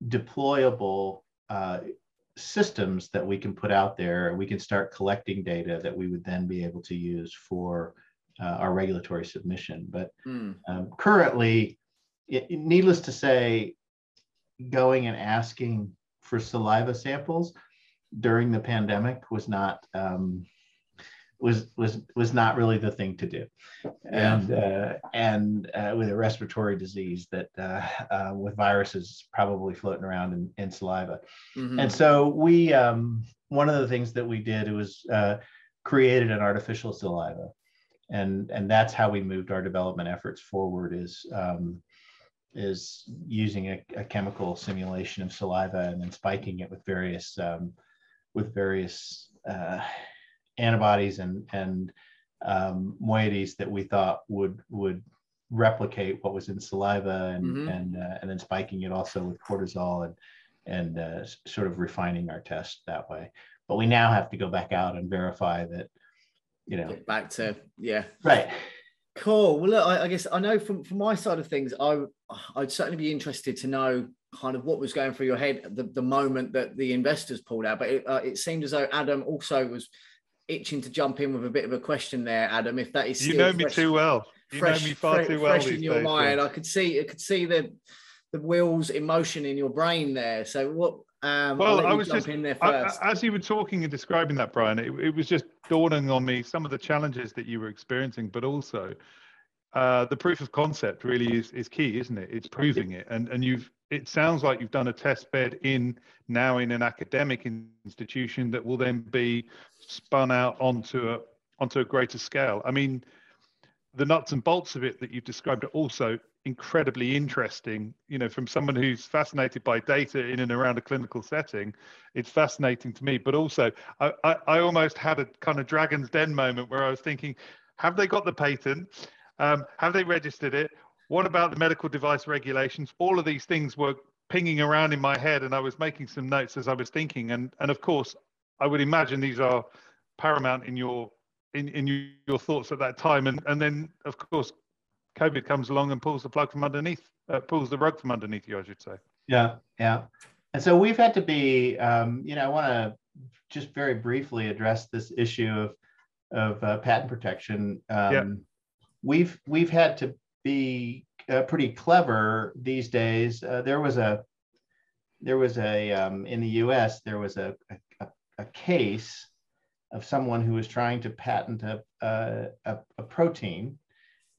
deployable uh, systems that we can put out there. We can start collecting data that we would then be able to use for uh, our regulatory submission. But mm. um, currently, it, needless to say, going and asking for saliva samples during the pandemic was not um, was was was not really the thing to do, and uh, and uh, with a respiratory disease that uh, uh, with viruses probably floating around in, in saliva, mm-hmm. and so we um, one of the things that we did was uh, created an artificial saliva, and and that's how we moved our development efforts forward is um, is using a, a, chemical simulation of saliva and then spiking it with various um, with various uh, antibodies and and um, moieties that we thought would would replicate what was in saliva and mm-hmm. and uh, and then spiking it also with cortisol and and uh, sort of refining our test that way. But we now have to go back out and verify that you know Get back to yeah right cool well look I, I, guess i know from from my side of things i i'd certainly be interested to know kind of what was going through your head the, the moment that the investors pulled out but it, uh, it seemed as though adam also was itching to jump in with a bit of a question there adam if that is you know me fresh, too well. You fresh, know me far fresh, too well fresh in your days, mind. I could see i could see the the wheels in motion in your brain there. So what um, well, I was just in there first. I, as you were talking and describing that, Bryon, it, it, was just dawning on me some of the challenges that you were experiencing, but also uh, the proof of concept really is, is key, isn't it? It's proving it, and and you've it sounds like you've done a test bed in now in an academic institution that will then be spun out onto a onto a greater scale. I mean, the nuts and bolts of it that you've described are also incredibly interesting. You know from someone who's fascinated by data in and around a clinical setting it's fascinating to me. But also I, I, I almost had a kind of dragon's den moment where i was thinking have they got the patent? Um, have they registered it? What about the medical device regulations? All of these things were pinging around in my head and i was making some notes as i was thinking. And and of course i would imagine these are paramount in your in, in your thoughts at that time and and then of course COVID comes along and pulls the plug from underneath, uh, pulls the rug from underneath you, I should say. Yeah, yeah. And so we've had to be, um, you know, I want to just very briefly address this issue of of uh, patent protection. Um, yeah. We've we've had to be uh, pretty clever these days. Uh, there was a there was a um, in the U.S. there was a, a, a case of someone who was trying to patent a, a, a protein,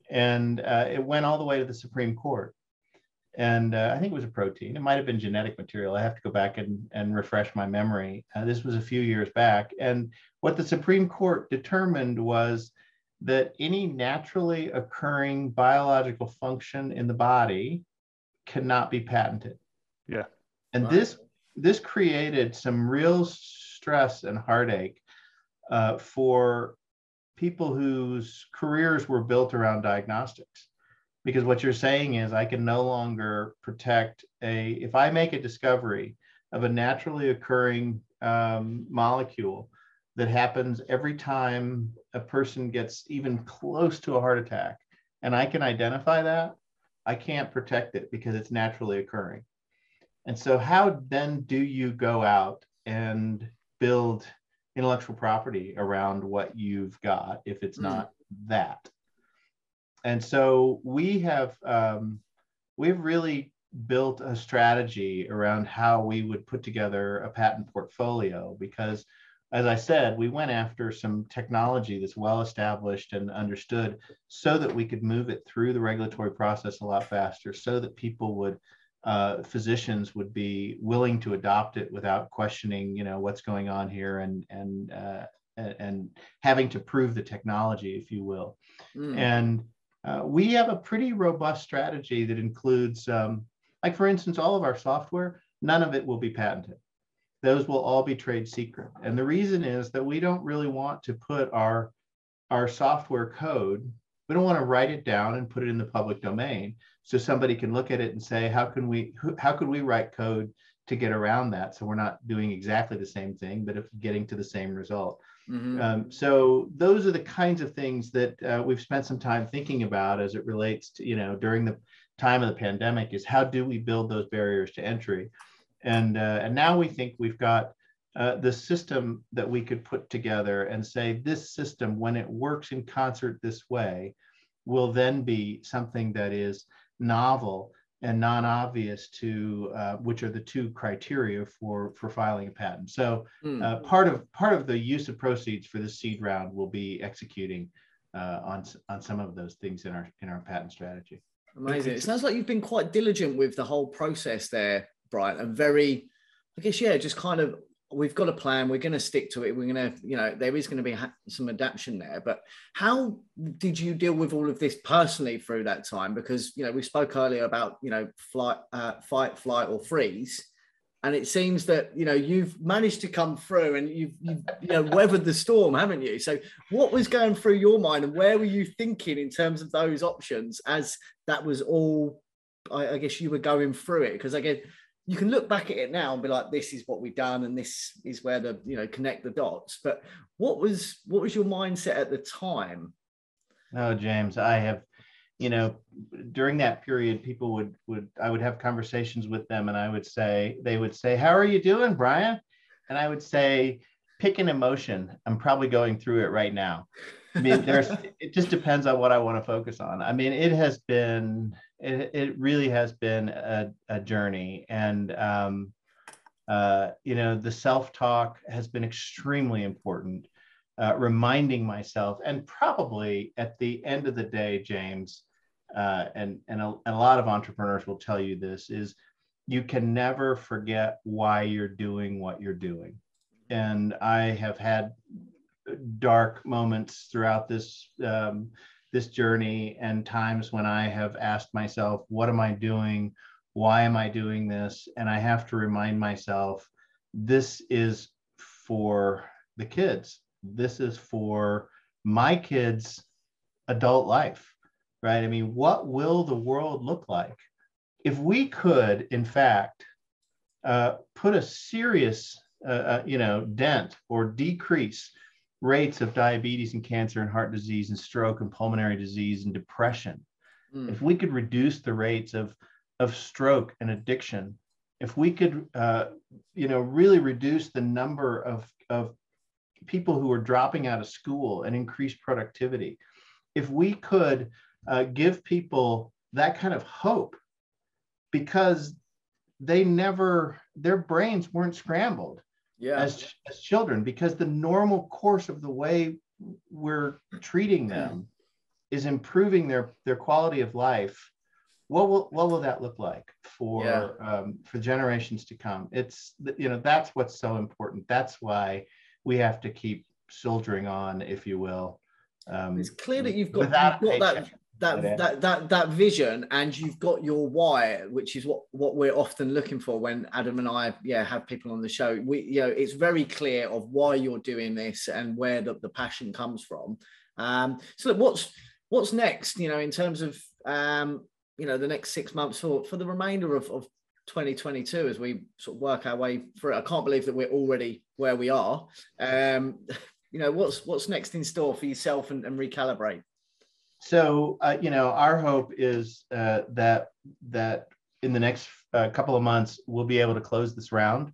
and uh, it went all the way to the Supreme Court. And uh, I think it was a protein. It might have been genetic material. I have to go back and, and refresh my memory. Uh, this was a few years back. And what the Supreme Court determined was that any naturally occurring biological function in the body cannot be patented. Yeah. And this this created some real stress and heartache uh, for people whose careers were built around diagnostics. Because what you're saying is i can no longer protect a if i make a discovery of a naturally occurring um, molecule that happens every time a person gets even close to a heart attack and i can identify that i can't protect it because it's naturally occurring. And so how then do you go out and build intellectual property around what you've got if it's mm. not that. And so we have um, we've really built a strategy around how we would put together a patent portfolio because as I said, we went after some technology that's well established and understood so that we could move it through the regulatory process a lot faster, so that people would uh, physicians would be willing to adopt it without questioning, you know, what's going on here and and uh, and having to prove the technology, if you will. Mm. And uh, we have a pretty robust strategy that includes, um, like for instance, all of our software. None of it will be patented. Those will all be trade secret. And the reason is that we don't really want to put our our software code we don't want to write it down and put it in the public domain so somebody can look at it and say, how can we, how could we write code to get around that? So we're not doing exactly the same thing, but if getting to the same result. Mm-hmm. Um, so those are the kinds of things that uh, we've spent some time thinking about as it relates to, you know, during the time of the pandemic is how do we build those barriers to entry? And, uh, and now we think we've got uh, the system that we could put together and say this system, when it works in concert this way, will then be something that is novel and non-obvious to uh, which are the two criteria for for filing a patent. So mm. uh, part of part of the use of proceeds for this seed round will be executing uh, on on some of those things in our in our patent strategy. Amazing. It sounds like you've been quite diligent with the whole process there, Bryon, and very, I guess, yeah, just kind of we've got a plan we're going to stick to it we're going to you know there is going to be some adaptation there but how did you deal with all of this personally through that time? Because you know we spoke earlier about you know flight uh, fight flight or freeze and it seems that you know you've managed to come through and you've, you've you know weathered the storm haven't you? So what was going through your mind and where were you thinking in terms of those options as that was all I, I guess you were going through it? Because again you can look back at it now and be like, this is what we've done, and this is where the you know connect the dots. But what was what was your mindset at the time? No, James, I have, you know, during that period, people would would I would have conversations with them, and I would say they would say, "How are you doing, Bryon?" And I would say, "Pick an emotion. I'm probably going through it right now." I mean, there's it just depends on what I want to focus on. I mean, it has been it, it really has been a, a journey. And um, uh, you know the self-talk has been extremely important uh, reminding myself and probably at the end of the day james uh, and, and a, a lot of entrepreneurs will tell you this is you can never forget why you're doing what you're doing. And i have had dark moments throughout this um, this journey and times when I have asked myself, what am I doing? Why am I doing this? And I have to remind myself, this is for the kids. This is for my kids' adult life, right? I mean, what will the world look like if we could, in fact, uh, put a serious, uh, uh, you know, dent or decrease rates of diabetes and cancer and heart disease and stroke and pulmonary disease and depression, mm. if we could reduce the rates of, of stroke and addiction, if we could, uh, you know, really reduce the number of, of people who are dropping out of school and increase productivity, if we could uh, give people that kind of hope because they never, their brains weren't scrambled yeah. as, as children because the normal course of the way we're treating them is improving their their quality of life what will what will that look like for yeah. um, for generations to come it's you know that's what's so important that's why we have to keep soldiering on if you will um, it's clear that you've got, you've got that that, that that that vision and you've got your why which is what what we're often looking for when adam and i yeah have people on the show. We you know it's very clear of why you're doing this and where the, the passion comes from. Um so what's what's next you know in terms of um you know the next six months for for the remainder of, of 2022 as we sort of work our way through i can't believe that we're already where we are. Um you know what's what's next in store for yourself and, and recalibrate so uh, you know our hope is uh, that that in the next uh, couple of months we'll be able to close this round.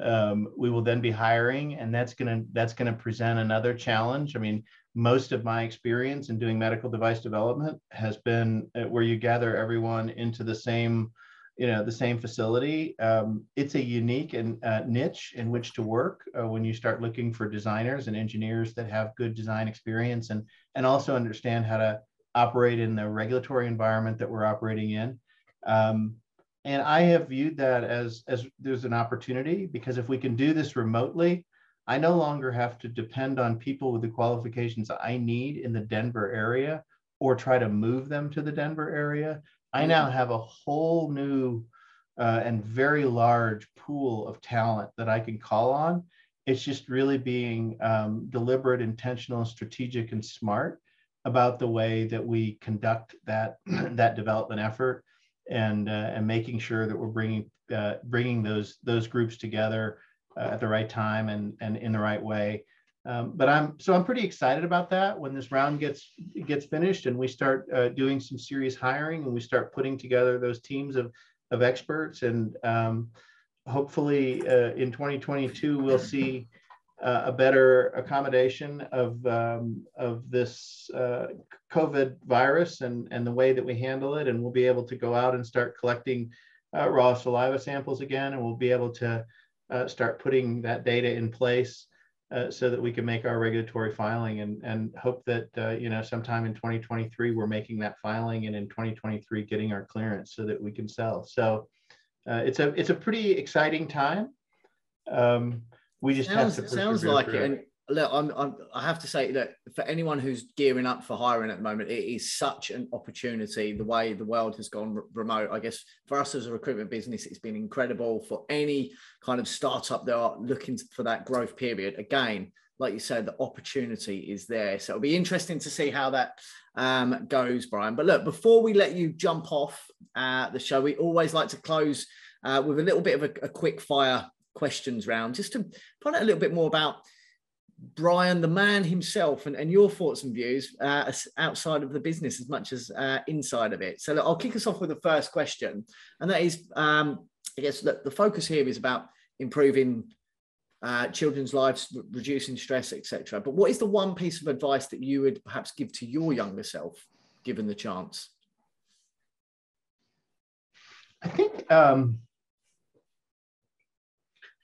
Um, we will then be hiring and that's going to that's going to present another challenge. I mean most of my experience in doing medical device development has been uh, where you gather everyone into the same you know the same facility. Um, it's a unique and uh, niche in which to work uh, when you start looking for designers and engineers that have good design experience and and also understand how to operate in the regulatory environment that we're operating in. Um, and i have viewed that as as there's an opportunity because if we can do this remotely i no longer have to depend on people with the qualifications i need in the denver area or try to move them to the denver area I now mm-hmm. have a whole new uh, and very large pool of talent that I can call on. It's just really being um, deliberate, intentional, strategic, and smart about the way that we conduct that that development effort, and uh, and making sure that we're bringing uh, bringing those those groups together uh, at the right time and and in the right way. Um, but I'm so I'm pretty excited about that. When this round gets gets finished and we start uh, doing some serious hiring and we start putting together those teams of of experts and um, hopefully uh, in 2022 we'll see uh, a better accommodation of um, of this uh, COVID virus and and the way that we handle it. And we'll be able to go out and start collecting uh, raw saliva samples again and we'll be able to uh, start putting that data in place uh, so that we can make our regulatory filing and, and hope that, uh, you know, sometime in 2023, we're making that filing and in 2023, getting our clearance so that we can sell. So uh, it's a, it's a pretty exciting time. Um, we just sounds, have to sounds like it. And look, I'm, I'm, i have to say that for anyone who's gearing up for hiring at the moment, it is such an opportunity. The way the world has gone remote, I guess for us as a recruitment business, it's been incredible. For any kind of startup that are looking for that growth period, again, like you said, the opportunity is there. So it'll be interesting to see how that um, goes, Bryon. But look, before we let you jump off uh, the show, we always like to close uh, with a little bit of a, a quick fire questions round, just to find out a little bit more about Bryon, the man himself, and, and your thoughts and views uh, outside of the business as much as uh, inside of it. So look, I'll kick us off with the first question, and that is, um, I guess, look, the focus here is about improving uh, children's lives, reducing stress, etc. But what is the one piece of advice that you would perhaps give to your younger self, given the chance? I think um,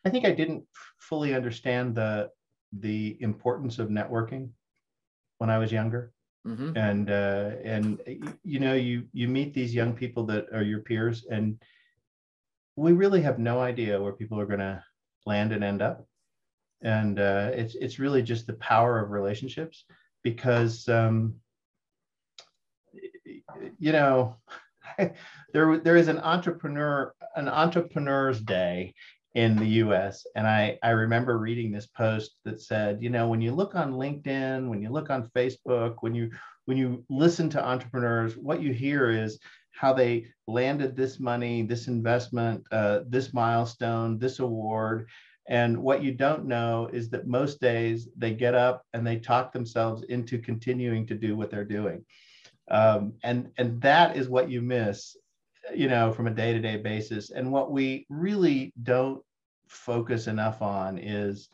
I think I didn't fully understand the the importance of networking when I was younger. Mm-hmm. And uh, and you know you you meet these young people that are your peers, and we really have no idea where people are going to land and end up. And uh, it's it's really just the power of relationships because um, you know there there is an entrepreneur an entrepreneur's day in the US. And I, I remember reading this post that said, you know, when you look on LinkedIn, when you look on Facebook, when you when you listen to entrepreneurs, what you hear is how they landed this money, this investment, uh, this milestone, this award. And what you don't know is that most days they get up and they talk themselves into continuing to do what they're doing. Um, and, and that is what you miss you know, from a day to day basis. And what we really don't focus enough on is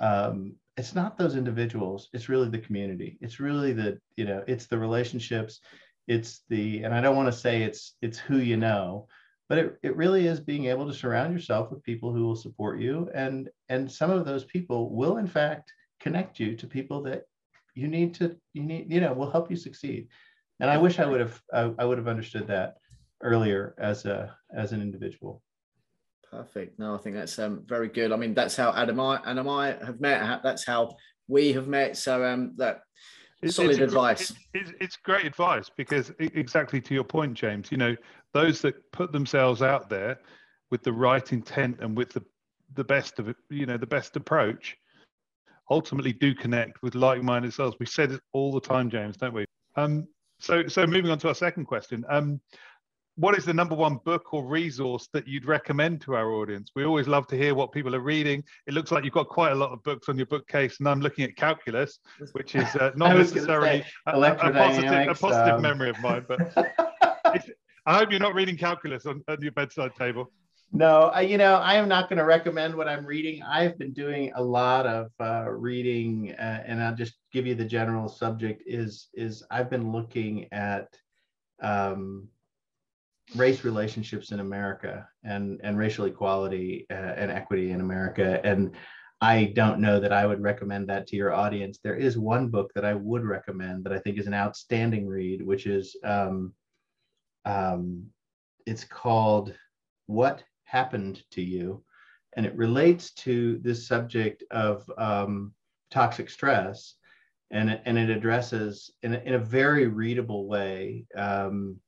um, it's not those individuals, it's really the community. It's really the, you know, it's the relationships. It's the, and I don't want to say it's it's who you know, but it, it really is being able to surround yourself with people who will support you and and some of those people will in fact connect you to people that you need to you need you know will help you succeed and i wish i would have I, I would have understood that earlier as a as an individual perfect no i think that's um, very good i mean that's how adam I, and I have met that's how we have met so um that it's, solid it's, advice it's, it's great advice because exactly to your point james you know those that put themselves out there with the right intent and with the the best of you know the best approach ultimately do connect with like-minded souls. We said it all the time, James, don't we? Um, so, so moving on to our second question. Um, what is the number one book or resource that you'd recommend to our audience? We always love to hear what people are reading. It looks like you've got quite a lot of books on your bookcase, and I'm looking at calculus, which is uh, not necessarily a, a, positive, a positive um... memory of mine. But I hope you're not reading calculus on, on your bedside table. No, I, you know, I am not going to recommend what I'm reading. I've been doing a lot of uh, reading, uh, and I'll just give you the general subject. Is is I've been looking at um, race relationships in America and and racial equality uh, and equity in America, and I don't know that I would recommend that to your audience. There is one book that I would recommend that I think is an outstanding read, which is um, um, it's called What happened to you. And it relates to this subject of um, toxic stress. And and it addresses in a, in a very readable way um,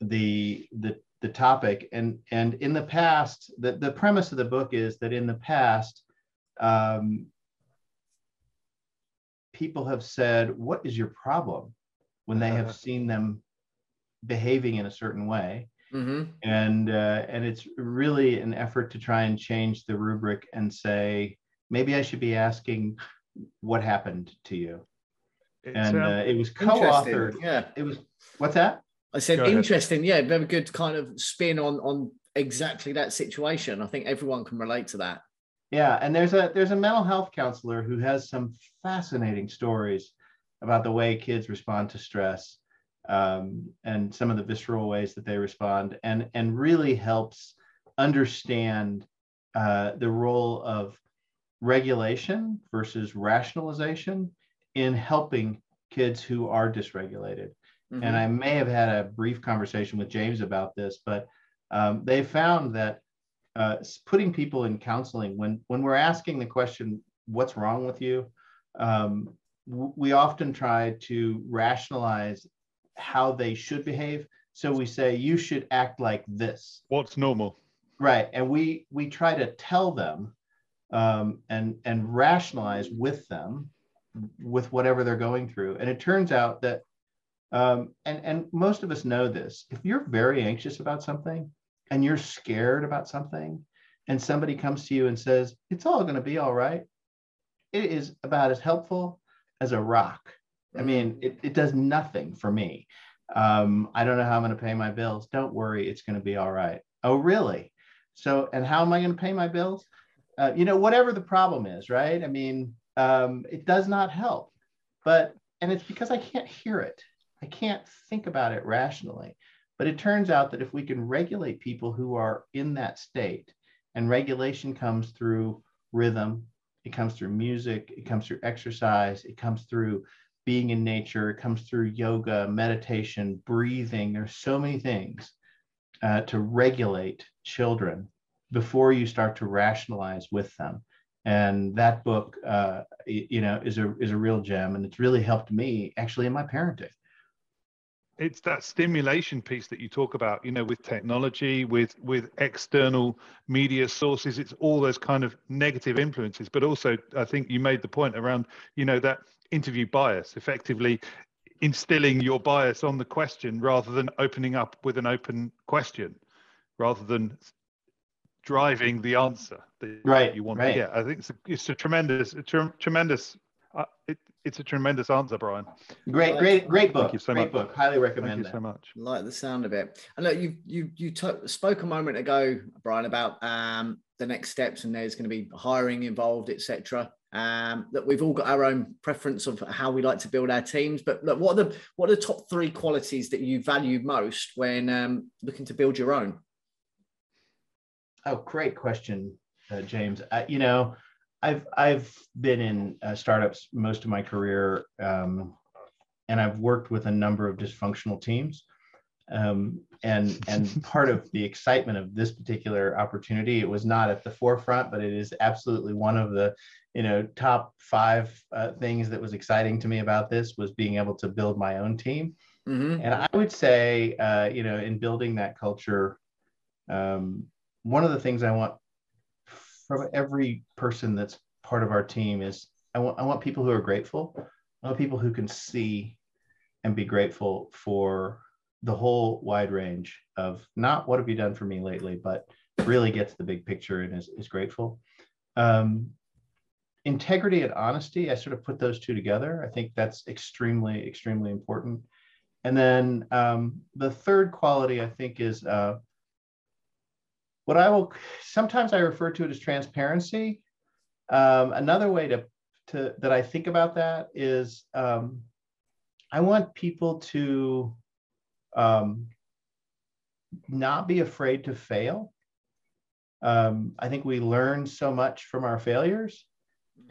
the, the, the topic. And, and in the past, the, the premise of the book is that in the past, um, people have said, What is your problem? when they have seen them behaving in a certain way. Mm-hmm. And uh, and it's really an effort to try and change the rubric and say maybe I should be asking what happened to you. It's, and um, uh, it was co-authored. Yeah, it was. What's that? I said interesting. Yeah, very good kind of spin on on exactly that situation. I think everyone can relate to that. Yeah, and there's a there's a mental health counselor who has some fascinating stories about the way kids respond to stress um, and some of the visceral ways that they respond, and and really helps understand uh, the role of regulation versus rationalization in helping kids who are dysregulated. Mm-hmm. And I may have had a brief conversation with James about this, but um, they found that uh, putting people in counseling when when we're asking the question, "What's wrong with you?" Um, we often try to rationalize how they should behave. So we say you should act like this. What's normal? Right, and we we try to tell them um, and and rationalize with them with whatever they're going through. And it turns out that um, and and most of us know this. If you're very anxious about something and you're scared about something, and somebody comes to you and says it's all going to be all right, it is about as helpful as a rock I mean, it, it does nothing for me. Um, I don't know how I'm going to pay my bills. Don't worry, it's going to be all right. Oh, really? So, and how am I going to pay my bills? Uh, you know, whatever the problem is, right? I mean, um, it does not help. But, and it's because I can't hear it. I can't think about it rationally. But it turns out that if we can regulate people who are in that state, and regulation comes through rhythm, it comes through music, it comes through exercise, it comes through being in nature, it comes through yoga, meditation, breathing. There's so many things uh, to regulate children before you start to rationalize with them. And that book, uh, you know, is a is a real gem, and it's really helped me actually in my parenting. It's that stimulation piece that you talk about, you know, with technology, with with external media sources. It's all those kind of negative influences, but also I think you made the point around, you know, that interview bias, effectively instilling your bias on the question rather than opening up with an open question, rather than driving the answer that right, you want right. to get. I think it's a, it's a tremendous, a tremendous, uh, it, it's a tremendous answer, Bryon. Great, great, great book. Thank you so great much. book. Highly recommend Thank you so much. Like the sound of it. And look, you you you spoke a moment ago, Bryon, about um, the next steps, and there's going to be hiring involved, etc um, that we've all got our own preference of how we like to build our teams. But look, what are the what are the top three qualities that you value most when um, looking to build your own? Oh, great question, uh, James. Uh, you know, I've I've been in uh, startups most of my career, um, and I've worked with a number of dysfunctional teams. Um, and and part of the excitement of this particular opportunity, it was not at the forefront, but it is absolutely one of the you know top five uh, things that was exciting to me about this was being able to build my own team. Mm-hmm. And I would say, uh, you know, in building that culture, um, one of the things I want from every person that's part of our team is I want I want people who are grateful. I want people who can see and be grateful for the whole wide range of not what have you done for me lately, but really gets the big picture and is, is grateful. Um, integrity and honesty, I sort of put those two together. I think that's extremely, extremely important. And then um, the third quality I think is uh, what I will sometimes I refer to it as transparency. Um, another way to, to that I think about that is um, I want people to um, not be afraid to fail. Um, I think we learn so much from our failures.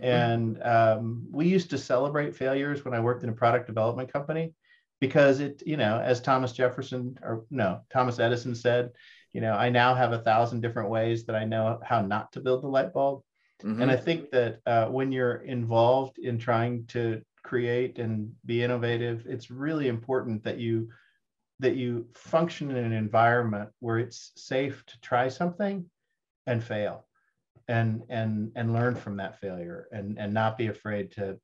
Mm-hmm. And um, we used to celebrate failures when I worked in a product development company because it, you know, as Thomas Jefferson or no, Thomas Edison said, you know i now have a thousand different ways that i know how not to build the light bulb mm-hmm. and i think that uh, when you're involved in trying to create and be innovative it's really important that you that you function in an environment where it's safe to try something and fail and and and learn from that failure and and not be afraid to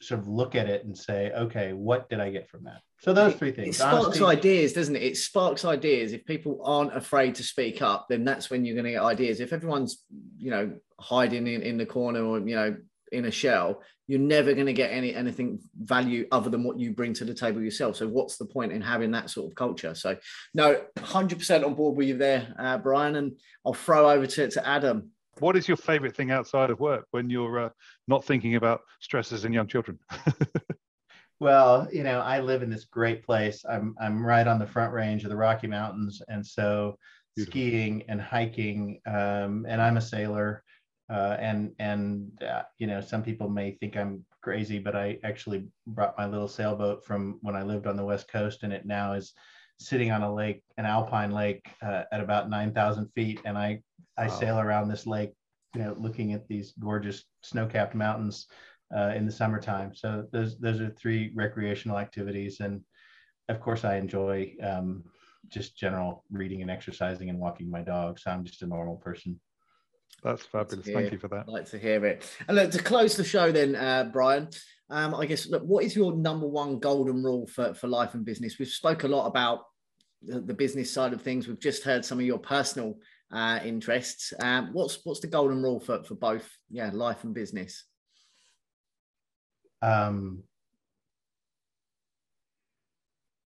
sort of look at it and say, okay, what did I get from that? So those three things. It sparks Honesty, ideas, doesn't it? It sparks ideas. If people aren't afraid to speak up, then that's when you're going to get ideas. If everyone's, you know, hiding in, in the corner or you know in a shell, you're never going to get any anything value other than what you bring to the table yourself. So what's the point in having that sort of culture? So no, 100% on board with you there, uh, Bryon. And I'll throw over to, to Adam what is your favorite thing outside of work when you're uh, not thinking about stresses and young children? well, you know, I live in this great place. I'm I'm right on the front range of the Rocky Mountains, and so Beautiful. skiing and hiking. Um, and I'm a sailor, uh, and and uh, you know, some people may think I'm crazy, but I actually brought my little sailboat from when I lived on the West Coast, and it now is sitting on a lake, an alpine lake, uh, at about nine thousand feet, and I I wow. sail around this lake, you know, looking at these gorgeous snow-capped mountains uh, in the summertime. So those those are three recreational activities, and of course, I enjoy um, just general reading and exercising and walking my dog. So I'm just a normal person. That's fabulous. Thank you for that. I'd like to hear it. And look, to close the show, then, uh, Bryon, um, I guess, look, what is your number one golden rule for, for life and business? We've spoke a lot about the, the business side of things. We've just heard some of your personal uh, interests. Um, what's what's the golden rule for for both yeah life and business? Um,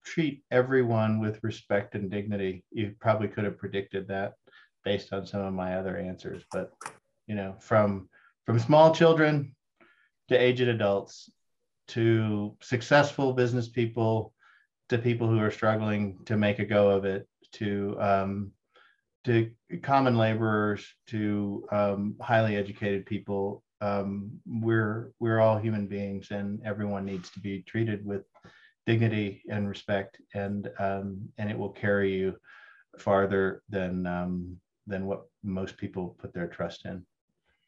treat everyone with respect and dignity. You probably could have predicted that based on some of my other answers, but you know, from from small children to aged adults to successful business people to people who are struggling to make a go of it to um, to common laborers to um, highly educated people um, we're we're all human beings and everyone needs to be treated with dignity and respect and um, and it will carry you farther than um, than what most people put their trust in.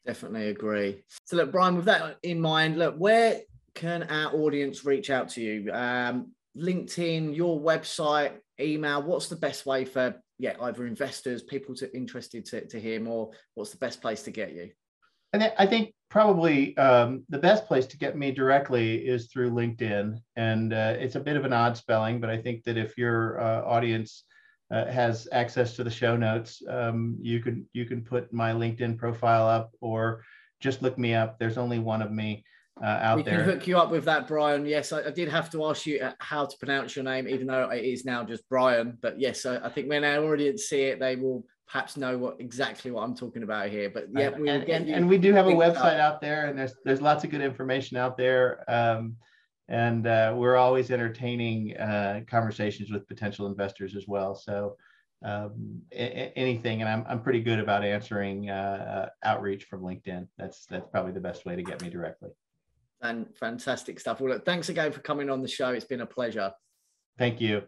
Definitely agree. So look Bryon with that in mind look where can our audience reach out to you? Um, linkedin your website email what's the best way for yeah, either investors, people to interested to, to hear more, what's the best place to get you? And I think probably um, the best place to get me directly is through LinkedIn. And uh, it's a bit of an odd spelling, but I think that if your uh, audience uh, has access to the show notes, um, you can you can put my LinkedIn profile up or just look me up. There's only one of me uh, out we there. We can hook you up with that, Bryon. Yes, I, I, did have to ask you uh, how to pronounce your name, even though it is now just Bryon. But yes, I, I think when our audience see it, they will perhaps know what exactly what I'm talking about here. But yeah, we'll and, and, and, we do have a website up. out there, and there's there's lots of good information out there. Um, and uh, we're always entertaining uh, conversations with potential investors as well. So um, a- anything. And I'm, I'm pretty good about answering uh, outreach from LinkedIn. That's that's probably the best way to get me directly. And fantastic stuff. Well, look, thanks again for coming on the show. It's been a pleasure. Thank you.